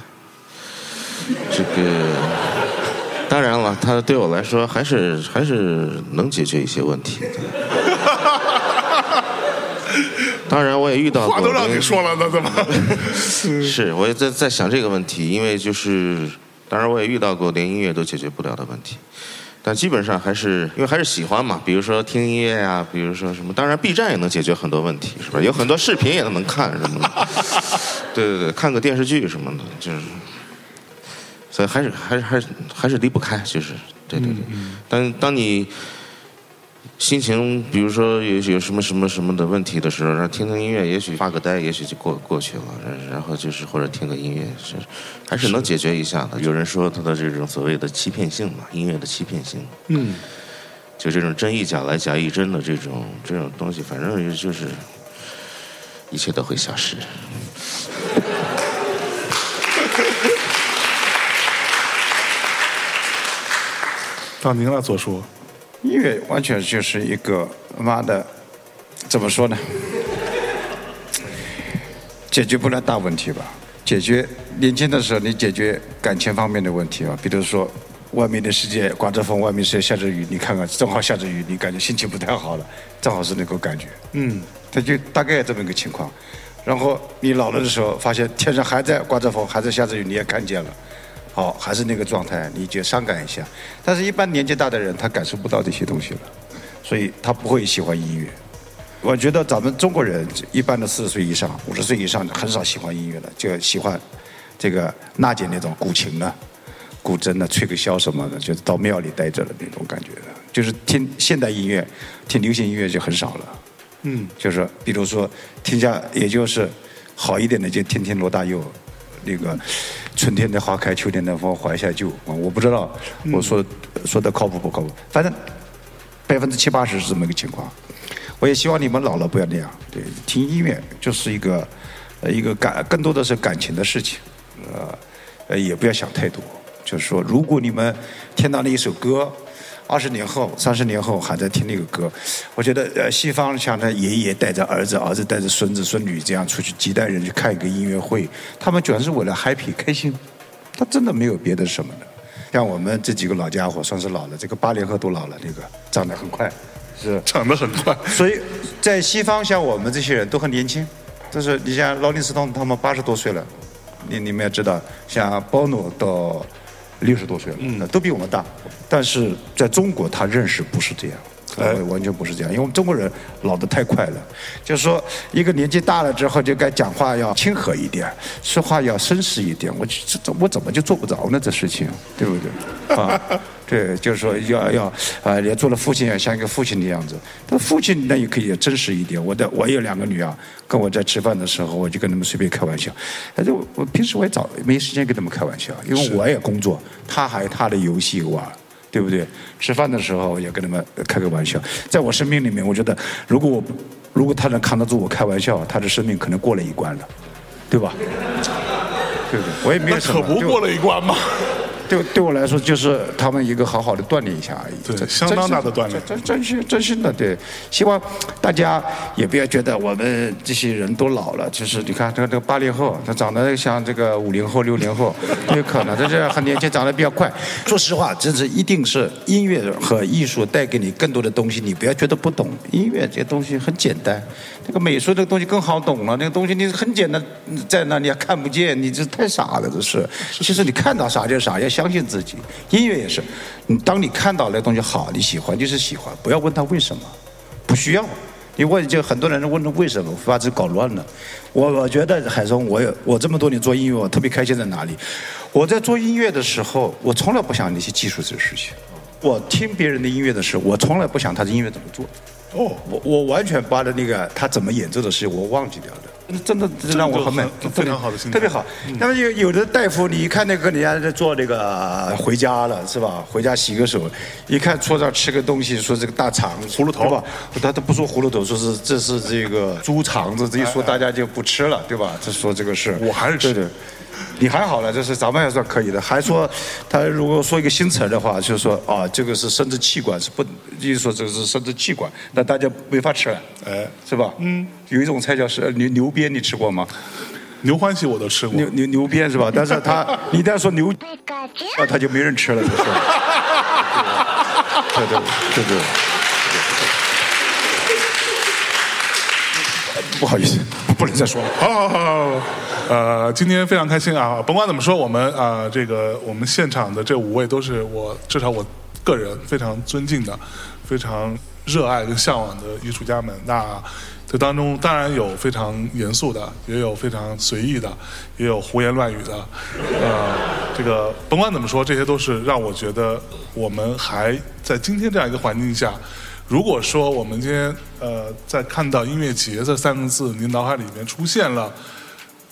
这个。当然了，他对我来说还是还是能解决一些问题的。[laughs] 当然，我也遇到过。话都让你说了，那怎么？[laughs] 是，我也在在想这个问题，因为就是，当然我也遇到过连音乐都解决不了的问题，但基本上还是因为还是喜欢嘛。比如说听音乐呀，比如说什么，当然 B 站也能解决很多问题，是吧？有很多视频也能看什么的。[laughs] 对对对，看个电视剧什么的，就是，所以还是还是还是还是离不开，就是对对对。但当你。心情，比如说有有什么什么什么的问题的时候，然后听听音乐，也许发个呆，也许就过过去了。然后就是或者听个音乐，是还是能解决一下的。有人说他的这种所谓的欺骗性嘛，音乐的欺骗性，嗯，就这种真亦假来假亦真的这种这种东西，反正就是一切都会消失。到您了，左叔。音乐完全就是一个妈的，怎么说呢？解决不了大问题吧？解决年轻的时候你解决感情方面的问题啊，比如说外面的世界刮着风，外面世界下着雨，你看看正好下着雨，你感觉心情不太好了，正好是那个感觉。嗯，他就大概这么一个情况。然后你老了的时候，发现天上还在刮着风，还在下着雨，你也看见了。好，还是那个状态，你就伤感一下。但是，一般年纪大的人，他感受不到这些东西了，所以他不会喜欢音乐。我觉得咱们中国人一般的四十岁以上、五十岁以上很少喜欢音乐的，就喜欢这个娜姐那种古琴啊、古筝啊、吹个箫什么的，就是到庙里待着的那种感觉的。就是听现代音乐、听流行音乐就很少了。嗯，就是比如说听下，也就是好一点的，就听听罗大佑那个。春天的花开，秋天的风，怀下旧。我不知道我说说的靠谱不靠谱，反正百分之七八十是这么一个情况。我也希望你们老了不要那样。对，听音乐就是一个一个感，更多的是感情的事情。呃，也不要想太多。就是说，如果你们听到了一首歌。二十年后、三十年后还在听那个歌，我觉得呃，西方像他爷爷带着儿子，儿子带着孙子孙女这样出去几代人去看一个音乐会，他们主要是为了 happy 开心，他真的没有别的什么的。像我们这几个老家伙算是老了，这个八零后都老了，那个长得很快，是长得很快。所以在西方，像我们这些人都很年轻，就是你像劳林斯通他们八十多岁了，你你们也知道，像包诺到。六十多岁了，嗯，都比我们大，但是在中国他认识不是这样，哎，完全不是这样，因为我们中国人老得太快了，就是说一个年纪大了之后就该讲话要亲和一点，说话要绅士一点，我这我怎么就做不着呢？这事情对不对？[laughs] 啊。对，就是说要要啊，也做了父亲，要像一个父亲的样子。他父亲那也可以真实一点。我的我有两个女儿，跟我在吃饭的时候，我就跟他们随便开玩笑。反正我平时我也早没时间跟他们开玩笑，因为我也工作，他还有他的游戏玩，对不对？吃饭的时候也跟他们开个玩笑。在我生命里面，我觉得如果我如果他能扛得住我开玩笑，他的生命可能过了一关了，对吧？对不对？我也没有什么。可不过了一关吗？对对我来说，就是他们一个好好的锻炼一下而已。对，相当大的锻炼。真真心真心的，对。希望大家也不要觉得我们这些人都老了。就是你看这个这个八零后，他长得像这个五零后、六零后，有可能，但是很年轻，长得比较快。说实话，真是一定是音乐和艺术带给你更多的东西。你不要觉得不懂，音乐这些东西很简单。这个美术这个东西更好懂了，那个东西你很简单，在那你还看不见，你这太傻了，这是。其实你看到啥就啥，要相信自己。音乐也是，你当你看到那东西好，你喜欢就是喜欢，不要问他为什么，不需要。你问就很多人问他为什么，把自己搞乱了。我我觉得海松，我有我这么多年做音乐，我特别开心在哪里？我在做音乐的时候，我从来不想那些技术这个事情。我听别人的音乐的时候，我从来不想他的音乐怎么做。哦，我我完全把的那个他怎么演奏的事我忘记掉了，真的让我很美，非常好的心特别好。那么有有的大夫，你一看那个人家在做那个回家了是吧？回家洗个手，一看桌上吃个东西，说这个大肠葫芦头吧？他都不说葫芦头，说是这是这个猪肠子，这一说大家就不吃了，对吧？这说这个事，我还是吃的。[laughs] 你还好了，就是咱们还算可以的。还说他如果说一个新词的话，就是说啊，这个是生殖器官是不，意思说这个是生殖器官，那大家没法吃了，哎，是吧？嗯，有一种菜叫是牛牛鞭，你吃过吗？牛欢喜我都吃过，牛牛牛鞭是吧？但是他 [laughs] 一旦说牛，那他就没人吃了，就是。[laughs] 对对对对。不好意思，不能再说了。好好好好，呃，今天非常开心啊！甭管怎么说，我们啊，这个我们现场的这五位都是我至少我个人非常尊敬的、非常热爱跟向往的艺术家们。那这当中当然有非常严肃的，也有非常随意的，也有胡言乱语的。呃，这个甭管怎么说，这些都是让我觉得我们还在今天这样一个环境下。如果说我们今天呃在看到音乐节这三个字，您脑海里面出现了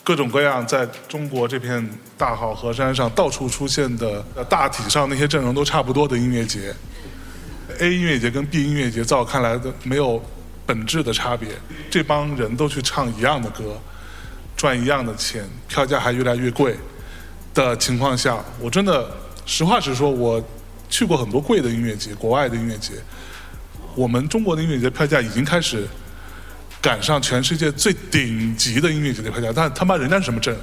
各种各样在中国这片大好河山上到处出现的，大体上那些阵容都差不多的音乐节，A 音乐节跟 B 音乐节在我看来的没有本质的差别，这帮人都去唱一样的歌，赚一样的钱，票价还越来越贵的情况下，我真的实话实说，我去过很多贵的音乐节，国外的音乐节。我们中国的音乐节票价已经开始赶上全世界最顶级的音乐节的票价，但他妈人家是什么阵容？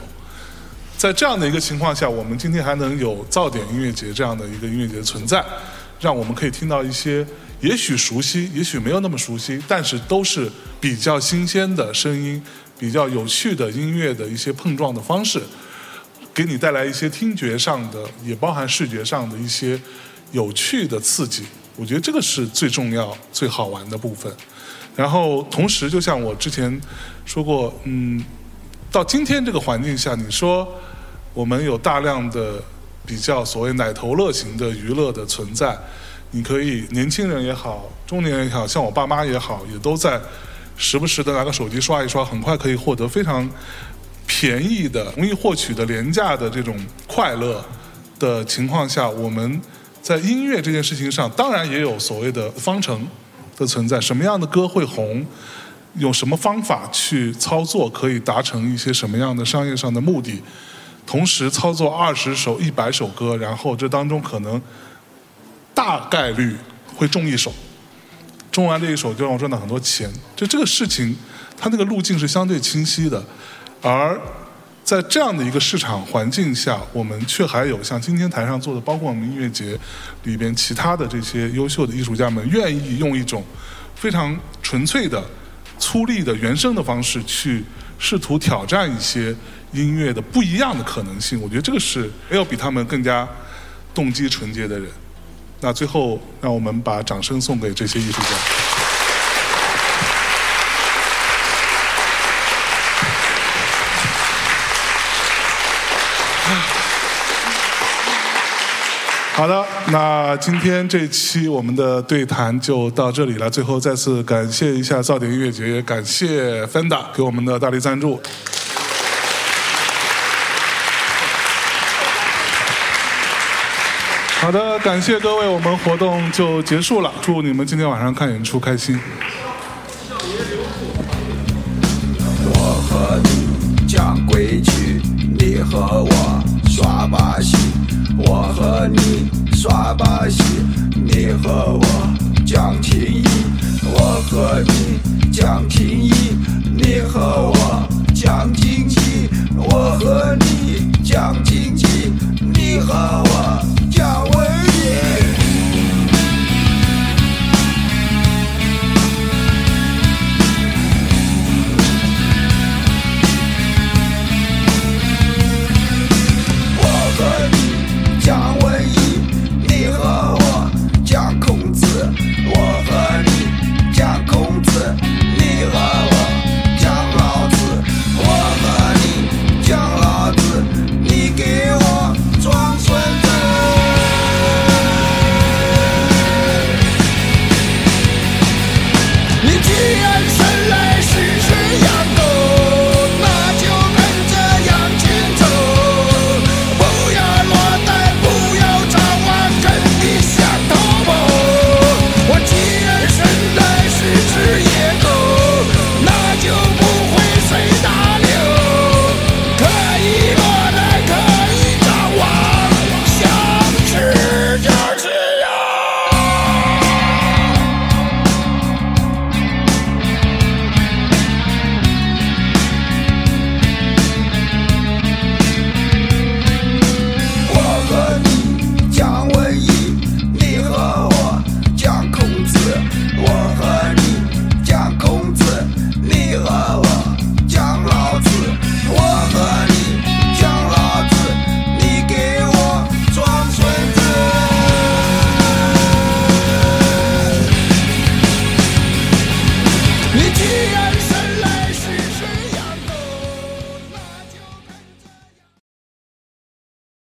在这样的一个情况下，我们今天还能有噪点音乐节这样的一个音乐节存在，让我们可以听到一些也许熟悉，也许没有那么熟悉，但是都是比较新鲜的声音，比较有趣的音乐的一些碰撞的方式，给你带来一些听觉上的，也包含视觉上的一些有趣的刺激。我觉得这个是最重要、最好玩的部分。然后，同时，就像我之前说过，嗯，到今天这个环境下，你说我们有大量的比较所谓奶头乐型的娱乐的存在，你可以年轻人也好，中年人也好，像我爸妈也好，也都在时不时的拿个手机刷一刷，很快可以获得非常便宜的、容易获取的廉价的这种快乐的情况下，我们。在音乐这件事情上，当然也有所谓的方程的存在。什么样的歌会红？用什么方法去操作可以达成一些什么样的商业上的目的？同时操作二十首、一百首歌，然后这当中可能大概率会中一首，中完这一首就让我赚到很多钱。就这个事情，它那个路径是相对清晰的，而。在这样的一个市场环境下，我们却还有像今天台上做的，包括我们音乐节里边其他的这些优秀的艺术家们，愿意用一种非常纯粹的、粗粝的原声的方式去试图挑战一些音乐的不一样的可能性。我觉得这个是没有比他们更加动机纯洁的人。那最后，让我们把掌声送给这些艺术家。好的，那今天这期我们的对谈就到这里了。最后再次感谢一下噪点音乐节，也感谢 Fenda 给我们的大力赞助。好的，感谢各位，我们活动就结束了。祝你们今天晚上看演出开心。我和你讲规矩，你和我耍把戏。我和你耍把戏，你和我讲情义。我和你讲情义，你和我讲经济。我和你讲经济，你和我讲。